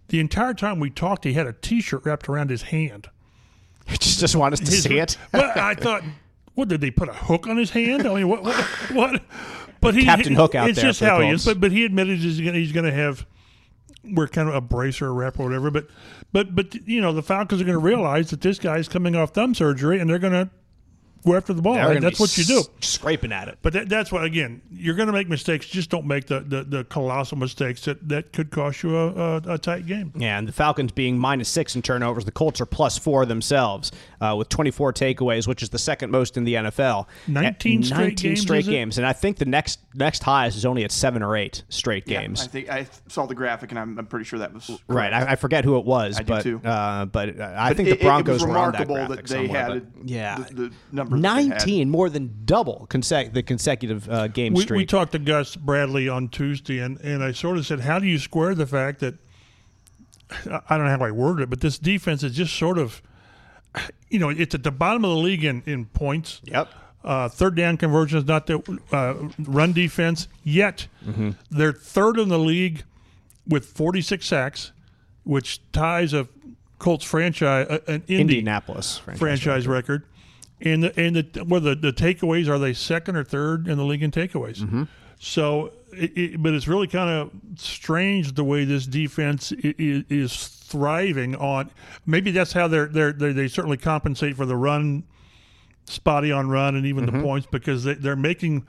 The entire time we talked, he had a T-shirt wrapped around his hand. <laughs> He just just want us to His- see it. <laughs> well, I thought, what did they put a hook on his hand? I mean, what, what, what? But he, Captain Hook out it's there just for the how he is. But but he admitted he's going he's going to have we're kind of a brace or a wrap or whatever. But but but you know the Falcons are going to realize that this guy's coming off thumb surgery and they're going to go after the ball. Right? That's what you do. Scraping at it. But that, that's what again you're going to make mistakes. Just don't make the, the, the colossal mistakes that, that could cost you a, a, a tight game. Yeah, and the Falcons being minus six in turnovers, the Colts are plus four themselves uh, with 24 takeaways, which is the second most in the NFL. 19 At straight 19 games, straight games, and I think the next next highest is only at seven or eight straight Yeah, games. I think I saw the graphic, and I'm, I'm pretty sure that was Right. I, I forget who it was, I do but too. Uh, but uh, I But think it- the Broncos it was were on that remarkable graphic that they somewhere, had but yeah, the, the numbers that nineteen more than double consec- the consecutive uh, game We, streak. we talked to Gus Bradley on Tuesday, and, and I sort of said, How do you square the fact that I I don't know how I worded it, but this defense is just sort of, you know, it's at the bottom of the league in, in points. Yep. Uh, third down conversions, not the uh, run defense. Yet they're third in the league with 46 sacks, which ties a Colts franchise, uh, an Indy Indianapolis franchise. franchise record. And the and the well the, the takeaways are they second or third in the league in takeaways. Mm-hmm. So, it, it, but it's really kind of strange the way this defense is, is thriving on. Maybe that's how they're, they're they they certainly compensate for the run, spotty on run, and even Mm-hmm. the points because they, they're making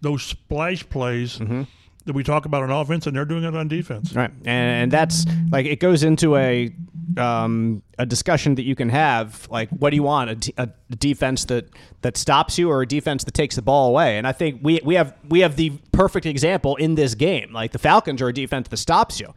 those splash plays Mm-hmm. That we talk about on offense, and they're doing it on defense. Right, and, that's like it goes into a um, a discussion that you can have. Like, what do you want? A, d- a defense that that stops you, or a defense that takes the ball away? And I think we we have we have the perfect example in this game. Like the Falcons are a defense that stops you.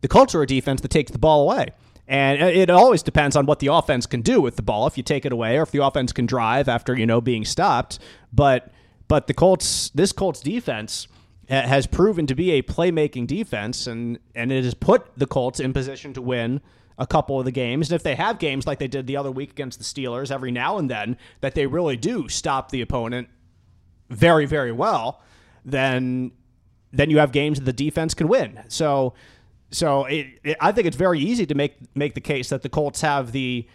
The Colts are a defense that takes the ball away. And it always depends on what the offense can do with the ball. If you take it away, or if the offense can drive after you know being stopped. But but the Colts, this Colts defense has proven to be a playmaking defense, and and it has put the Colts in position to win a couple of the games. And if they have games like they did the other week against the Steelers, every now and then that they really do stop the opponent very very well, then then you have games that the defense can win. So so it, it, I think it's very easy to make make the case that the Colts have the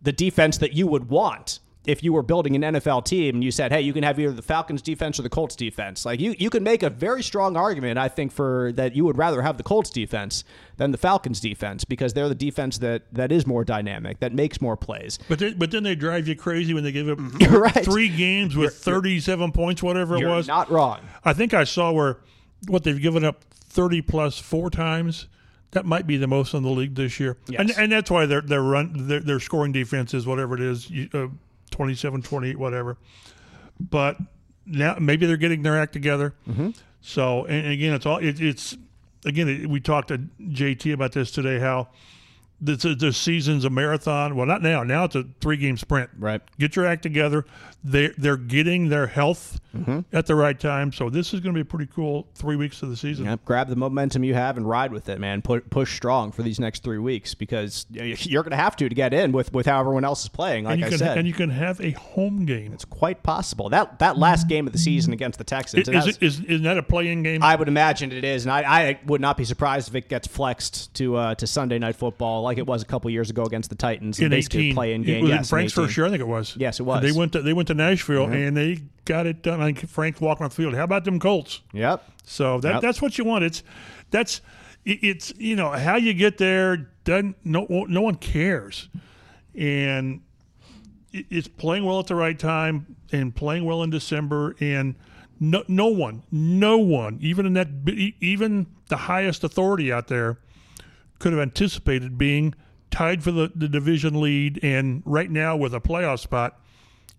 the defense that you would want if you were building an NFL team and you said, "Hey, you can have either the Falcons defense or the Colts defense." Like you you can make a very strong argument I think for that you would rather have the Colts defense than the Falcons defense because they're the defense that that is more dynamic, that makes more plays. But they, but then they drive you crazy when they give up <laughs> right. three games with 37 points, whatever it You're was. not wrong. I think I saw where what they've given up 30 plus four times. That might be the most in the league this year, and Yes. and that's why their their run their, their scoring defense is whatever it is, you- uh, 27, 28, whatever. But now maybe they're getting their act together. Mm-hmm. So and again, it's all it, it's again it, we talked to JT about this today how this, this season's a marathon. Well, not now. Now it's a three game sprint. Right. Get your act together. They they're getting their health Mm-hmm. at the right time. So this is going to be a pretty cool three weeks of the season. Yep, grab the momentum you have and ride with it, man. Pu- push strong for these next three weeks because you're going to have to to get in with, with how everyone else is playing. Like and you I can said, and you can have a home game. it's quite possible that that last game of the season against the Texans. it, is, it, is, is that a playing game? I would imagine it is, and I, I would not be surprised if it gets flexed to uh, to Sunday night football like it was a couple years ago against the Titans. in basically a 18. play-in It game. was yes, in Frank's in first 18. year, I think it was. Yes, it And was. They went to they went to Nashville mm-hmm. and they got it done. I think Frank walking on the field. How about them Colts? Yep. So that Yep. that's what you want. It's that's it's you know how you get there. Doesn't no no one cares, and it's playing well at the right time and playing well in December and. No, no one, no one, even in that, even the highest authority out there, could have anticipated being tied for the, the division lead and right now with a playoff spot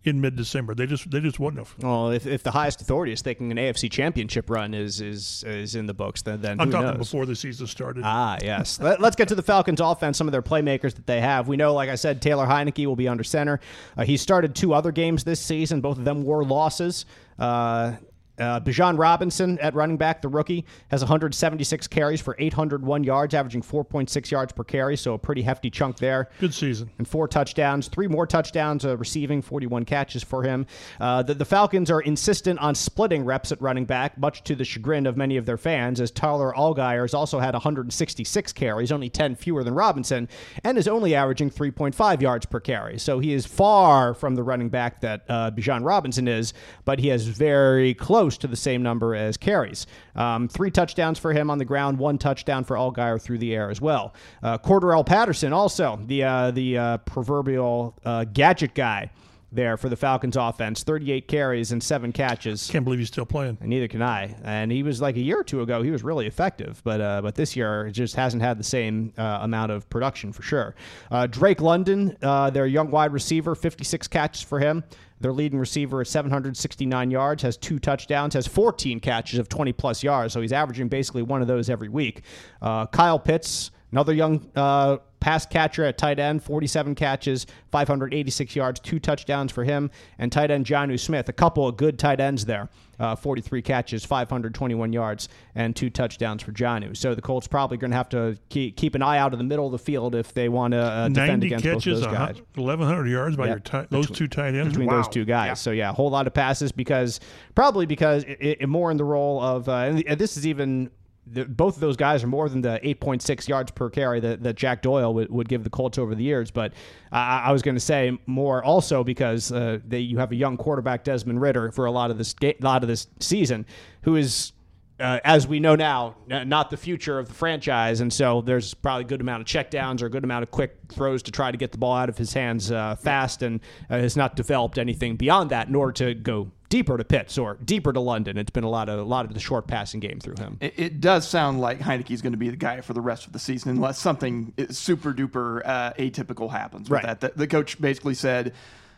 in mid-December. They just they just wouldn't have. Well, if, if the highest authority is thinking an AFC Championship run is is is in the books, then then I'm talking knows? before the season started. Ah, yes. Let, us get to the Falcons' offense. Some of their playmakers that they have. We know, like I said, Taylor Heinicke will be under center. Uh, he started two other games this season. Both of them were losses. Uh, uh, Bijan Robinson at running back, the rookie, has 176 carries for 801 yards, averaging 4.6 yards per carry, so a pretty hefty chunk there Good season. and four touchdowns, three more touchdowns uh, receiving, 41 catches for him. Uh, the, the Falcons are insistent on splitting reps at running back, much to the chagrin of many of their fans, as Tyler Allgeier has also had 166 carries, only 10 fewer than Robinson, and is only averaging 3.5 yards per carry. So he is far from the running back that uh, Bijan Robinson is, but he has very close to the same number as carries. Um, three touchdowns for him on the ground, one touchdown for Allgeier through the air as well. Uh, Cordarrelle Patterson also the uh, the uh, proverbial uh, gadget guy there for the Falcons offense. 38 carries and seven catches. Can't believe he's still playing. And neither can I. And he was like a year or two ago, he was really effective. But uh, but this year, it just hasn't had the same uh, amount of production for sure. Uh, Drake London, uh, their young wide receiver, 56 catches for him. Their leading receiver at 769 yards, has two touchdowns, has 14 catches of 20 plus yards. So he's averaging basically one of those every week. Uh, Kyle Pitts, another young uh, pass catcher at tight end, 47 catches, 586 yards, two touchdowns for him. And tight end Jonnu Smith, a couple of good tight ends there. Uh, 43 catches, 521 yards, and two touchdowns for Jonnu. So the Colts probably going to have to keep, keep an eye out of the middle of the field if they want to uh, defend 90 against both of catches, those a guys hun- 1,100 yards by Yeah. your ti- those two tight ends. between wow. those two guys. So yeah, a whole lot of passes because probably because it, it, more in the role of uh, and this is even. The, both of those guys are more than the 8.6 yards per carry that, that Jack Doyle would, would give the Colts over the years. But I, I was going to say more also because uh, they, you have a young quarterback Desmond Ridder for a lot of this lot of this season, who is uh, as we know now, n- not the future of the franchise. And so there's probably a good amount of checkdowns or a good amount of quick throws to try to get the ball out of his hands uh, fast and uh, has not developed anything beyond that in order to go deeper to Pitts or deeper to London. It's been a lot of a lot of the short passing game through him. It, it does sound like Heinicke's going to be the guy for the rest of the season, unless something super duper uh, atypical happens with Right. that. The, the coach basically said,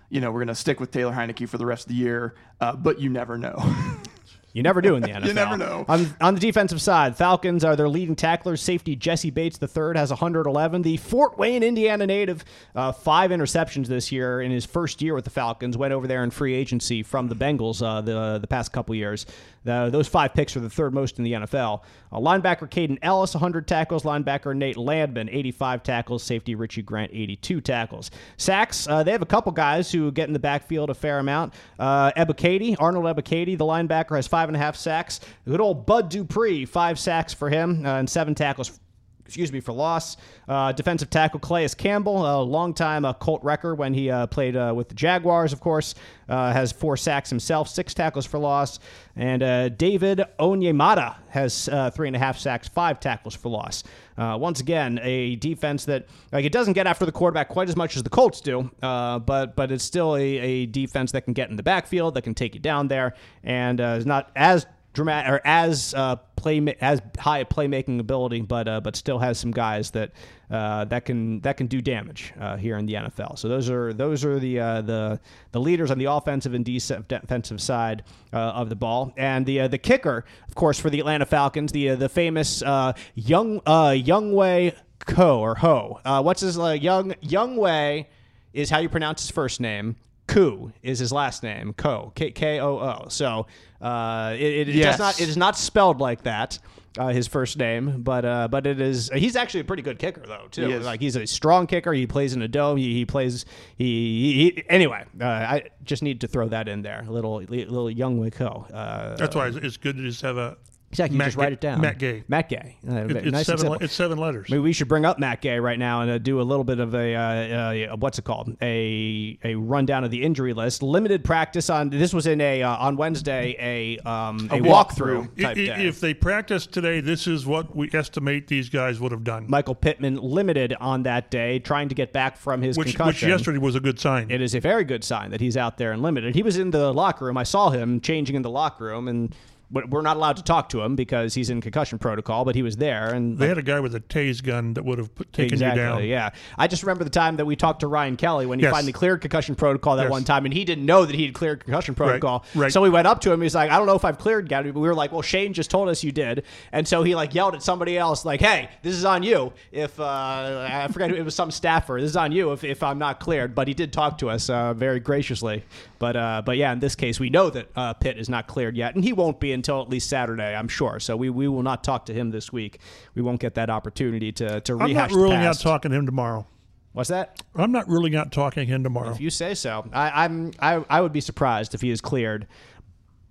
you know, we're going to stick with Taylor Heinicke for the rest of the year, uh, but you never know. <laughs> You never do in the NFL. <laughs> you never know. On, on the defensive side, Falcons are their leading tacklers. Safety Jessie Bates the third has 111. The Fort Wayne, Indiana native, uh, five interceptions this year in his first year with the Falcons. Went over there in free agency from the Bengals uh, the the past couple years. Those five picks are the third most in the NFL. Uh, linebacker Kaden Elliss 100 tackles. Linebacker Nate Landman 85 tackles. Safety Richie Grant 82 tackles. Sacks uh, they have a couple guys who get in the backfield a fair amount. Uh, Ebiketie, Arnold Ebiketie, the linebacker has five and a half sacks. Good old Bud Dupree, five sacks for him uh, and seven tackles excuse me, for loss. Uh, defensive tackle Calais Campbell, a longtime uh, Colt wrecker when he uh, played uh, with the Jaguars, of course, uh, has four sacks himself, six tackles for loss. And uh, David Onyemata has uh, three and a half sacks, five tackles for loss. Once again, a defense that like it doesn't get after the quarterback quite as much as the Colts do, but but it's still a, a defense that can get in the backfield, that can take you down there, and is not as dramatic or as uh, play as high a playmaking ability, but uh, but still has some guys that uh, that can that can do damage uh, here in the NFL. So those are those are the uh, the the leaders on the offensive and defensive side uh, of the ball, and the the kicker, of course, for the Atlanta Falcons, the the famous young uh, Young Way Ko or Ho. What's his young Young Wei is how you pronounce his first name. Ku is his last name. Ko K K O O. So uh, it, it, Yes. does not it is not spelled like that. Uh, his first name, but uh, but it is. He's actually a pretty good kicker though too. He. Like he's a strong kicker. He plays in a dome. He, he plays. He, he, anyway. Uh, I just need to throw that in there. A little little young Wei Ko. Uh, That's why it's, it's good to just have a exactly. Matt just write it down. Matt Gay. Matt Gay. Uh, It- it's nice seven. It's seven letters. Maybe we should bring up Matt Gay right now and uh, do a little bit of a uh, uh, what's it called? A a rundown of the injury list. Limited practice on this was in a uh, on Wednesday a um, a, walkthrough type day. If they practiced today, this is what we estimate these guys would have done. Michael Pittman limited on that day, trying to get back from his which, which yesterday was a good sign. it is a very good sign that he's out there and limited. He was in the locker room. I saw him changing in the locker room, and but we're not allowed to talk to him because he's in concussion protocol. But he was there, and they had a guy with a tase gun that would have put, taken exactly, you down. Yeah, I just remember the time that we talked to Ryan Kelly when he Yes. finally cleared concussion protocol that Yes. one time, and he didn't know that he had cleared concussion protocol. right. So we went up to him. He's like, "I don't know if I've cleared Gabby," but we were like, "Well, Shane just told us you did," and so he like yelled at somebody else, like, "Hey, this is on you." If uh, I forget, who- it was some staffer. This is on you if, if I'm not cleared. But he did talk to us uh, very graciously. But uh, but yeah, in this case, we know that uh, Pitt is not cleared yet, and he won't be until at least Saturday, I'm sure. So we, we will not talk to him this week. We won't get that opportunity to to I'm rehash not ruling the out talking to him tomorrow. What's that? I'm not ruling out talking to him tomorrow. If you say so, I, I'm I, I would be surprised if he is cleared,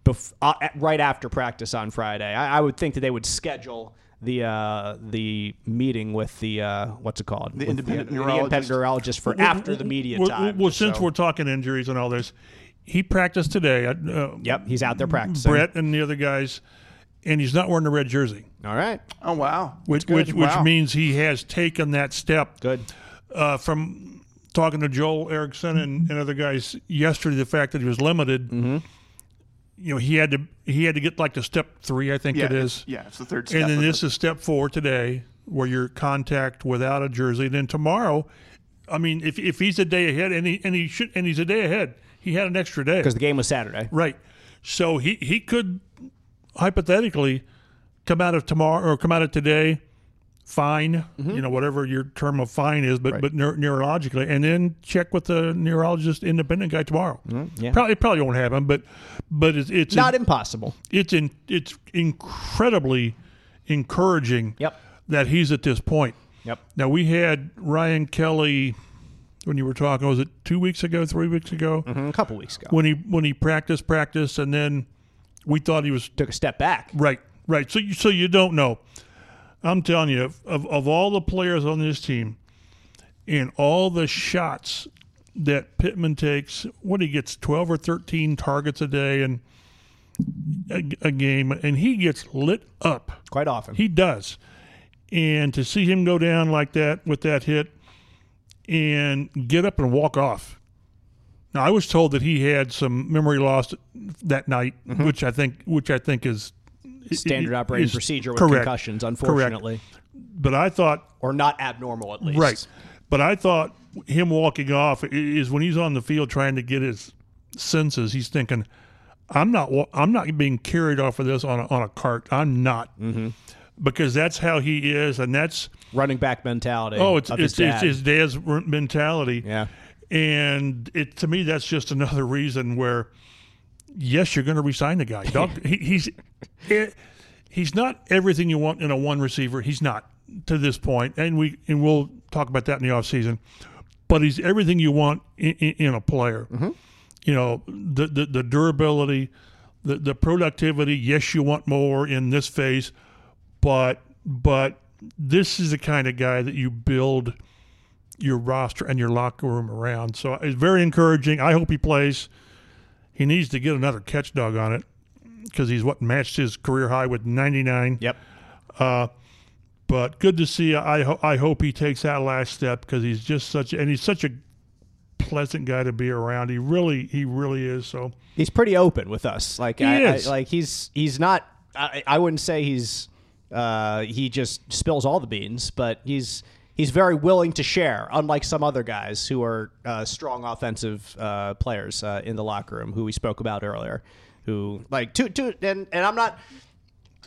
bef- uh, at- right after practice on Friday. I, I would think that they would schedule the uh, the meeting with the uh, what's it called The With independent the, neurologist. independent neurologist for after the media well, time. Well, since So- we're talking injuries and all this, he practiced today. Uh, yep, he's out there practicing. Brett and the other guys, and he's not wearing the red jersey, All right, Oh wow. which which, good. which means he has taken that step. good. Uh, from talking to Joel Erickson and, and other guys yesterday, the fact that he was limited, Mm-hmm. you know, he had to he had to get like to step three, I think Yeah, it is. Yeah, it's the third step. And then this the- is step four today, where you're contact without a jersey. And then tomorrow, I mean, if, if he's a day ahead, and he and he should, and he's a day ahead, he had an extra day, Because the game was Saturday. right? So he he could hypothetically come out of tomorrow or come out of today fine, mm-hmm. you know, whatever your term of fine is, but but neur- neurologically, and then check with the neurologist independent guy tomorrow. Mm-hmm. yeah. Probably it probably won't happen, but but it's it's Not impossible. it's in it's incredibly encouraging Yep. that he's at this point. Yep. Now we had Ryan Kelly when you were talking. Was it two weeks ago, three weeks ago? Mm-hmm. A couple weeks ago, When he when he practiced, practiced, and then we thought he was took a step back. right, right. So you so you don't know. I'm telling you, of of, of all the players on this team, and all the shots that Pittman takes, what he gets twelve or thirteen targets a day and a, a game, and he gets lit up. Quite often. He does. And to see him go down like that with that hit and get up and walk off. Now I was told that he had some memory loss that night, which I think which I think is Standard operating is procedure with correct. concussions, Correct. unfortunately, But I thought or not abnormal at least. right. But I thought him walking off is when he's on the field trying to get his senses. He's thinking, "I'm not. I'm not being carried off of this on a, on a cart. I'm not." Mm-hmm. Because that's how he is, and that's Running back mentality. Oh, it's it's, his it's his dad's mentality. Yeah. And it to me, that's just another reason where, yes, you're going to resign the guy. He, he's eh, he's not everything you want in a one receiver. He's not to this point, and we and we'll talk about that in the offseason. But he's everything you want in, in, in a player. You know, the, the the durability, the the productivity. Yes, you want more in this phase, but but this is the kind of guy that you build your roster and your locker room around. So it's very encouraging. I hope he plays. He needs to get another catch dog on it because he's what matched his career high with 99. Yep. Uh, but good to see. I ho- I hope he takes that last step because he's just such and he's such a pleasant guy to be around. He really he really is. So He's pretty open with us. Like He I, I- like he's he's not. I, I wouldn't say he's uh, he just spills all the beans, but he's he's very willing to share. Unlike some other guys who are uh, strong offensive uh, players uh, in the locker room, who we spoke about earlier, who like to to and and I'm not.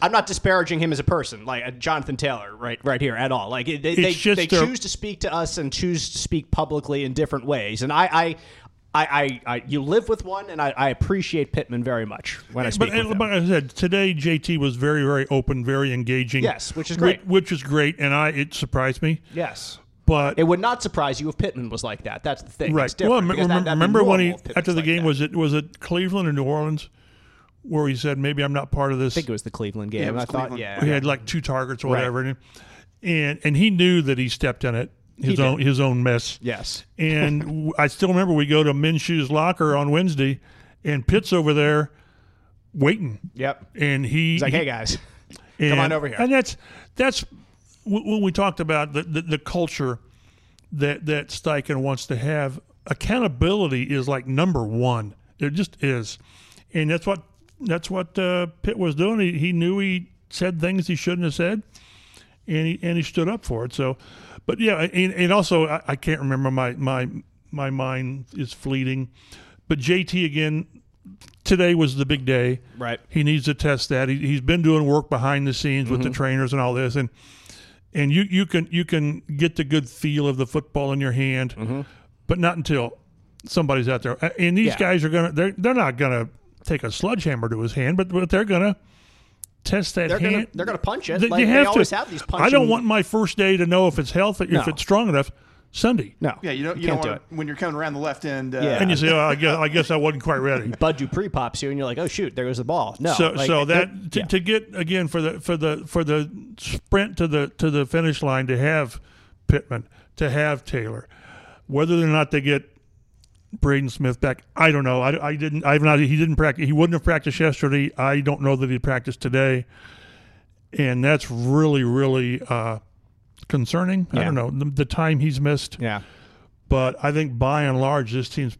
I'm not disparaging him as a person, like uh, Jonathan Taylor, right, right here at all. Like they, they, they choose to speak to us and choose to speak publicly in different ways, and I, I, I, I, I you live with one, and I, I appreciate Pittman very much when I speak But, with him. but as I said, today JT was very, very open, very engaging. Yes, which is great. Which, is great, and I it surprised me. yes, But it would not surprise you if Pittman was like that. That's the thing. right, It's well, because remember, that- remember when he normal if Pittman's after the like game that. was it was it Cleveland or New Orleans, where he said maybe I'm not part of this. I think it was the Cleveland game. it and was I thought, yeah, he had like two targets or Right. whatever, and, and and he knew that he stepped in it his own his own mess. yes, And <laughs> I still remember we go to Minshew's locker on Wednesday, and Pitt's over there waiting, yep. and he He's like, hey guys, and, on over here. And that's that's when we talked about the, the, the culture that that Steichen wants to have. Accountability is like number one. It just is, and that's what that's what uh, Pitt was doing. He, he knew he said things he shouldn't have said, and he and he stood up for it. So, but yeah, and, and also I, I can't remember my my my mind is fleeting, but JT again. Today was the big day. Right. He needs to test that. He, he's been doing work behind the scenes with the Mm-hmm. trainers and all this, and and you you can you can get the good feel of the football in your hand, but not until somebody's out there. And these Mm-hmm. Yeah. guys are gonna they're they're not gonna take a sledgehammer to his hand, but, but they're gonna test that they're hand. gonna they're gonna punch it. They, like they they have always to. have these I don't want my first day to know if it's healthy, No. if it's strong enough. Sunday. no. Yeah, you don't. You, can't don't do want it. when you're coming around the left end. Uh, Yeah. And you say, oh, I guess I guess I wasn't quite ready. <laughs> Bud Dupree pops you, and you're like, "Oh shoot, there goes the ball." No, so like, so they're- that to, yeah. to get again for the for the for the sprint to the to the finish line to have Pittman to have Taylor, whether or not they get Braden Smith back, I don't know. I, I didn't. I've not. He didn't practice. He wouldn't have practiced yesterday. I don't know that he practiced today, and that's really really uh, concerning. I don't know the, the time he's missed, yeah. but I think by and large this team's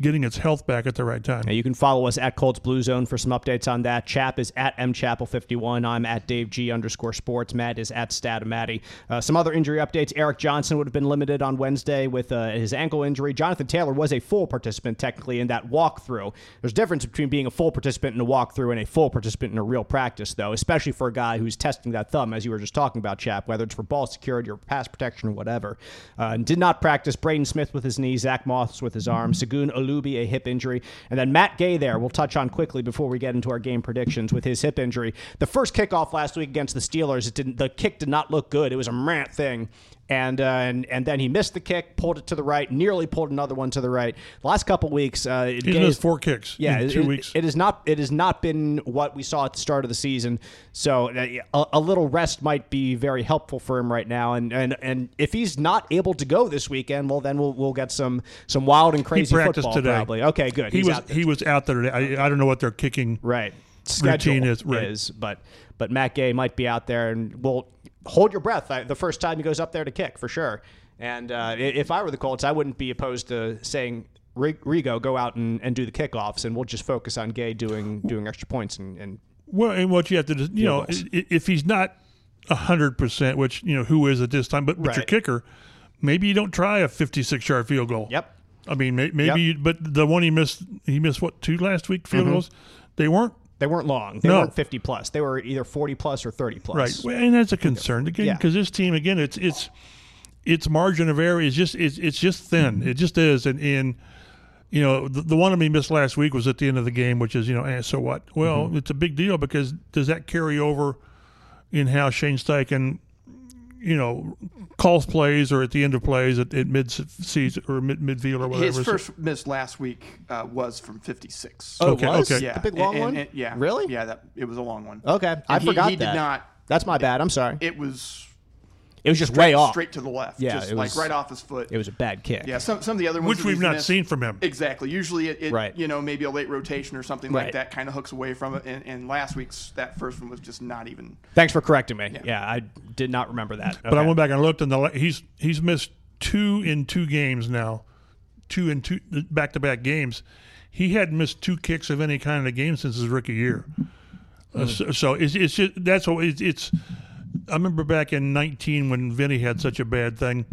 getting its health back at the right time. Now, you can follow us at Colts Blue Zone for some updates on that. Chap is at mchapel51. I'm at Dave G underscore sports. Matt is at Statomatty. Uh, some other injury updates. Eric Johnson would have been limited on Wednesday with uh, his ankle injury. Jonathan Taylor was a full participant technically in that walkthrough. There's a difference between being a full participant in a walkthrough and a full participant in a real practice, though, especially for a guy who's testing that thumb, as you were just talking about, Chap, whether it's for ball security or pass protection or whatever. Uh, did not practice. Braden Smith with his knee, Zach Moss with his arm, Segun Olubi, a hip injury, and then Matt Gay there, we'll touch on quickly before we get into our game predictions with his hip injury. The first kickoff last week against the Steelers, it didn't, the kick did not look good. It was a rant thing. And, uh, and and then he missed the kick, pulled it to the right, nearly pulled another one to the right. The last couple weeks, uh, He's missed four kicks yeah, in two it, weeks. It has not. It has not been what we saw at the start of the season. So uh, a, a little rest might be very helpful for him right now. And and and if he's not able to go this weekend, well, then we'll we'll get some some wild and crazy football today. probably. Okay, good. He He's was out there. he was out there today. I, I don't know what they're kicking. right. Schedule Routine is- right. is, but but Matt Gay might be out there, and we'll hold your breath uh, the first time he goes up there to kick for sure. And uh, if I were the Colts, I wouldn't be opposed to saying. "Rig- Rigo, go out and, and do the kickoffs, and we'll just focus on Gay doing doing extra points and, and Well, and what you have to do, you know, goals. if he's not hundred percent, which you know who is at this time, but but your kicker, maybe you don't try a fifty-six yard field goal. Yep. I mean, maybe, Yep. Mm-hmm. you, but the one he missed, he missed what two last week field goals. They weren't They weren't long. They No. weren't 50 plus. They were either 40 plus or 30 plus. right, and that's a concern again Yeah. because this team again, it's it's its margin of error is just it's it's just thin. It just is, and and you know the, the one of me missed last week was at the end of the game, which is you know, eh, so what? Well, Mm-hmm. it's a big deal because does that carry over in how Shane Steichen, you know, calls plays or at the end of plays at, at mid season or mid midfield or whatever? His So- first miss last week uh, was from 56. Oh, Okay, it was? okay. yeah, The big long and- one? and- yeah, Really? Yeah, that it was a long one. Okay. I he, forgot he that. did not. That's my bad. I'm sorry. It was It was just straight, way off. straight to the left. Yeah, just it like right off his foot. It was a bad kick. yeah, some some of the other ones which we've not missed- seen from him. Exactly. Usually, it, it Right. you know maybe a late rotation or something Right. like that kind of hooks away from it. And, and last week's that first one was just not even. Thanks for correcting me. Yeah, I did not remember that. But I went back and looked, and the he's he's missed two in two games now, two in two back to back games. He hadn't missed two kicks of any kind in a game since his rookie year. Uh, so, so it's, it's just that's what it's, it's. I remember back in '19 when Vinny had such a bad thing,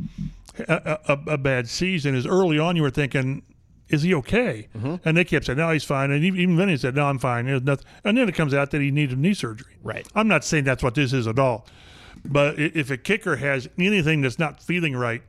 a, a, a bad season. Is early on you were thinking is he okay? Mm-hmm. And they kept saying, no, he's fine. And even he said, no, I'm fine. There's nothing. And then it comes out that he needed knee surgery. Right. I'm not saying that's what this is at all. But if a kicker has anything that's not feeling right,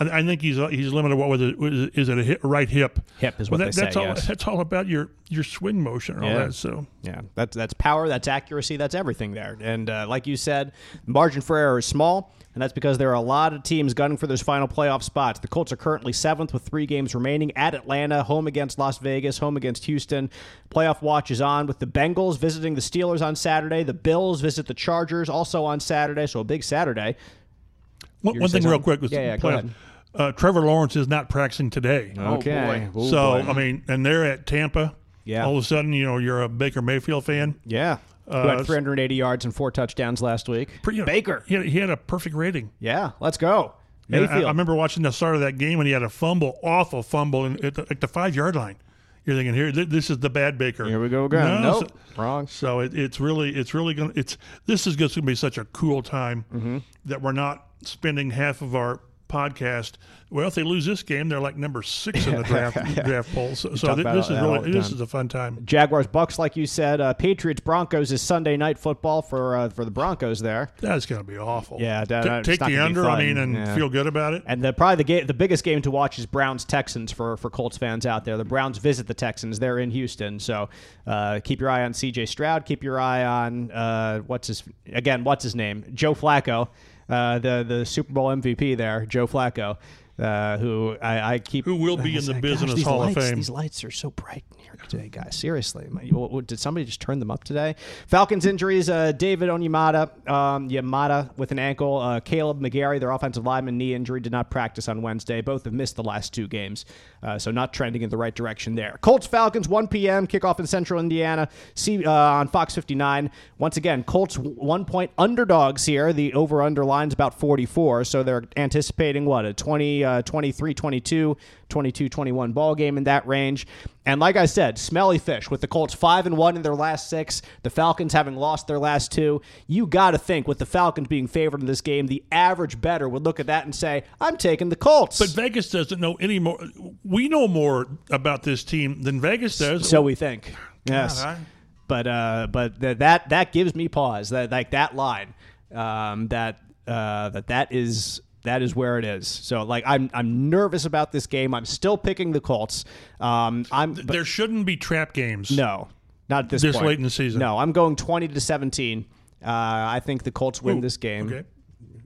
I, I think he's he's limited. What was it? Is it a hip, right hip? Hip is what Well, they that, that's say, all. yes. That's all about your your swing motion and all that. So Yeah, that's that's power, that's accuracy, that's everything there. And uh, like you said, margin for error is small, and that's because there are a lot of teams gunning for those final playoff spots. The Colts are currently seventh with three games remaining at Atlanta, home against Las Vegas, home against Houston. Playoff watch is on with the Bengals visiting the Steelers on Saturday. The Bills visit the Chargers also on Saturday, so a big Saturday. one, one thing, real quick, was Yeah, yeah, ahead. Uh, Trevor Lawrence is not practicing today. Okay. boy. Oh, so boy. I mean, and they're at Tampa. Yeah. All of a sudden, you know, you're a Baker Mayfield fan. yeah. Who Uh, had 380 yards and four touchdowns last week? Pretty- you know, Baker. He had, he had a perfect rating. Yeah, let's go. Yeah, I, Mayfield. I remember watching the start of that game when he had a fumble, awful fumble, in, at the, like the five yard line. You're thinking, here, th- this is the bad Baker. Here we go again. No, nope. so- Wrong. So it, it's really, it's really going to, it's, this is going to be such a cool time Mm-hmm. that we're not spending half of our podcast. Well, if they lose this game, they're like number six in the <laughs> draft draft poll. So, so th- this is really, this is a fun time. Jaguars Bucks, like you said. Uh, Patriots Broncos is Sunday night football for uh, for the Broncos there. That's going to be awful. Yeah, that- Ta- that's take the under. I mean, and Yeah. feel good about it. And the probably the game, the biggest game to watch is Browns Texans for for Colts fans out there. The Browns visit the Texans. They're in Houston, so uh, keep your eye on C.J. Stroud. Keep your eye on uh, what's his again? What's his name? Joe Flacco, uh, the the Super Bowl MVP there, Joe Flacco. Uh, who I, I keep Who will be in the Business Hall of lights- Fame. These lights are so bright in here today, guys. Seriously, My- what- what- did somebody just turn them up today? Falcons injuries: uh, David Onyemata, um, Yamada with an ankle. Uh, Kaleb McGary, their offensive lineman, knee injury, did not practice on Wednesday. Both have missed the last two games, uh, so not trending in the right direction there. Colts Falcons 1 p.m. kickoff in Central Indiana. See uh, on Fox 59. Once again, Colts one point underdogs here. The over under line's about 44, so they're anticipating what a 20, uh, 23, 22, 22, 21 ball game in that range. And like I said, smelly fish with the Colts five and one in their last six, the Falcons having lost their last two. You got to think with the Falcons being favored in this game, the average better would look at that and say, "I'm taking the Colts." But Vegas doesn't know any more. We know more about this team than Vegas does. so we think. Yes. I- but uh, but th- that that gives me pause. That like that line, um, that uh, that that is that is where it is. So like I'm I'm nervous about this game. I'm still picking the Colts. Um, I'm but there shouldn't be trap games. no, not this This point. late in the season. No, I'm going 20 to 17. Uh, I think the Colts win Ooh, this game. Okay.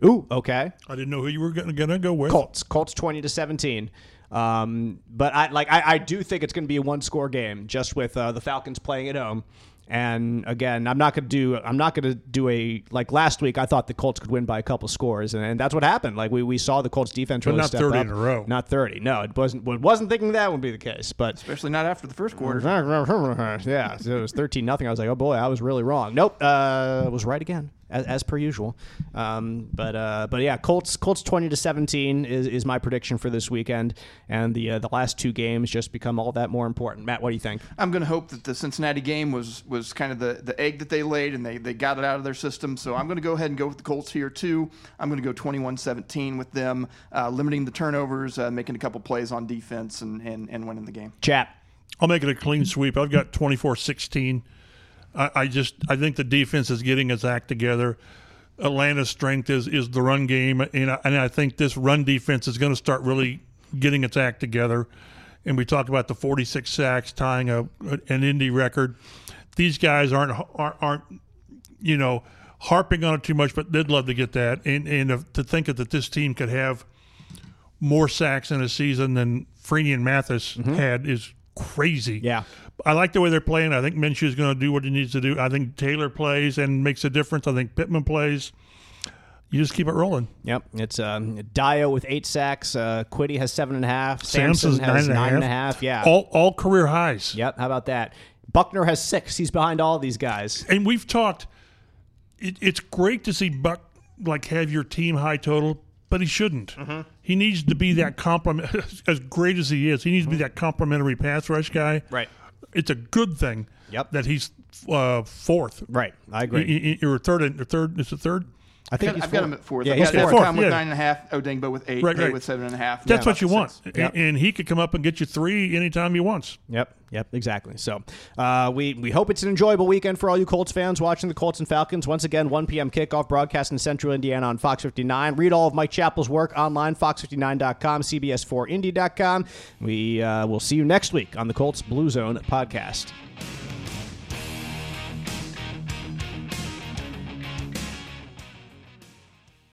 Ooh, okay. I didn't know who you were going to go with. Colts. Colts 20 to 17. Um, but I like I, I do think it's going to be a one score game just with uh, the Falcons playing at home. And again, I'm not going to do I'm not going to do a like last week. I thought the Colts could win by a couple scores, and, and that's what happened. Like we, we saw the Colts defense really not step 30 up. in a row. Not 30. No, it wasn't. Wasn't thinking that would be the case. But especially not after the first quarter. <laughs> yeah, so it was thirteen nothing. I was like, oh boy, I was really wrong. Nope, uh, was right again as, as per usual. Um, but uh, but yeah, Colts Colts twenty to seventeen is, is my prediction for this weekend, and the uh, the last two games just become all that more important. Matt, what do you think? I'm going to hope that the Cincinnati game was was kind of the, the egg that they laid and they, they got it out of their system. So I'm going to go ahead and go with the Colts here too. I'm going to go 21-17 with them, uh, limiting the turnovers, uh, making a couple plays on defense, and, and, and winning the game. Chat. I'll make it a clean sweep. I've got 24-16. I, I just I think the defense is getting its act together. Atlanta's strength is is the run game, and I, and I think this run defense is going to start really getting its act together. And we talked about the 46 sacks, tying a an Indy record. These guys aren't aren't, aren't you know harping on it too much, but they'd love to get that. And and to think that this team could have more sacks in a season than Freeney and Mathis mm-hmm. had is crazy. Yeah. I like the way they're playing. I think Minshew is going to do what he needs to do. I think Taylor plays and makes a difference. I think Pittman plays. You just keep it rolling. Yep, it's um, Dio with eight sacks. Uh, Quiddy has seven and a half. Samson's Samson has nine and a nine and a half. half. Yeah. All all career highs. Yep. How about that? Buckner has six. He's behind all these guys. And we've talked. It, it's great to see Buck like have your team high total, but he shouldn't. He needs to be that complement. <laughs> As great as he is, he needs to be that complimentary pass rush guy. Right. It's a good thing. Yep. That he's uh, fourth. Right. I agree. Y- y- Or third. Or third. Is it third? I think I've he's got fourth. him at fourth. Yeah, I've he's got fourth. fourth. Tom with Yeah. nine and a half, Odeyingbo with eight, Right, right. with seven and a half. That's what you want, six. A- and he could come up and get you three anytime he wants. Yep, yep, exactly. So uh, we we hope it's an enjoyable weekend for all you Colts fans watching the Colts and Falcons. Once again, 1 p.m. kickoff broadcast in Central Indiana on Fox 59. Read all of Mike Chappell's work online, fox59.com, cbs4indy.com. We uh, will see you next week on the Colts Blue Zone podcast.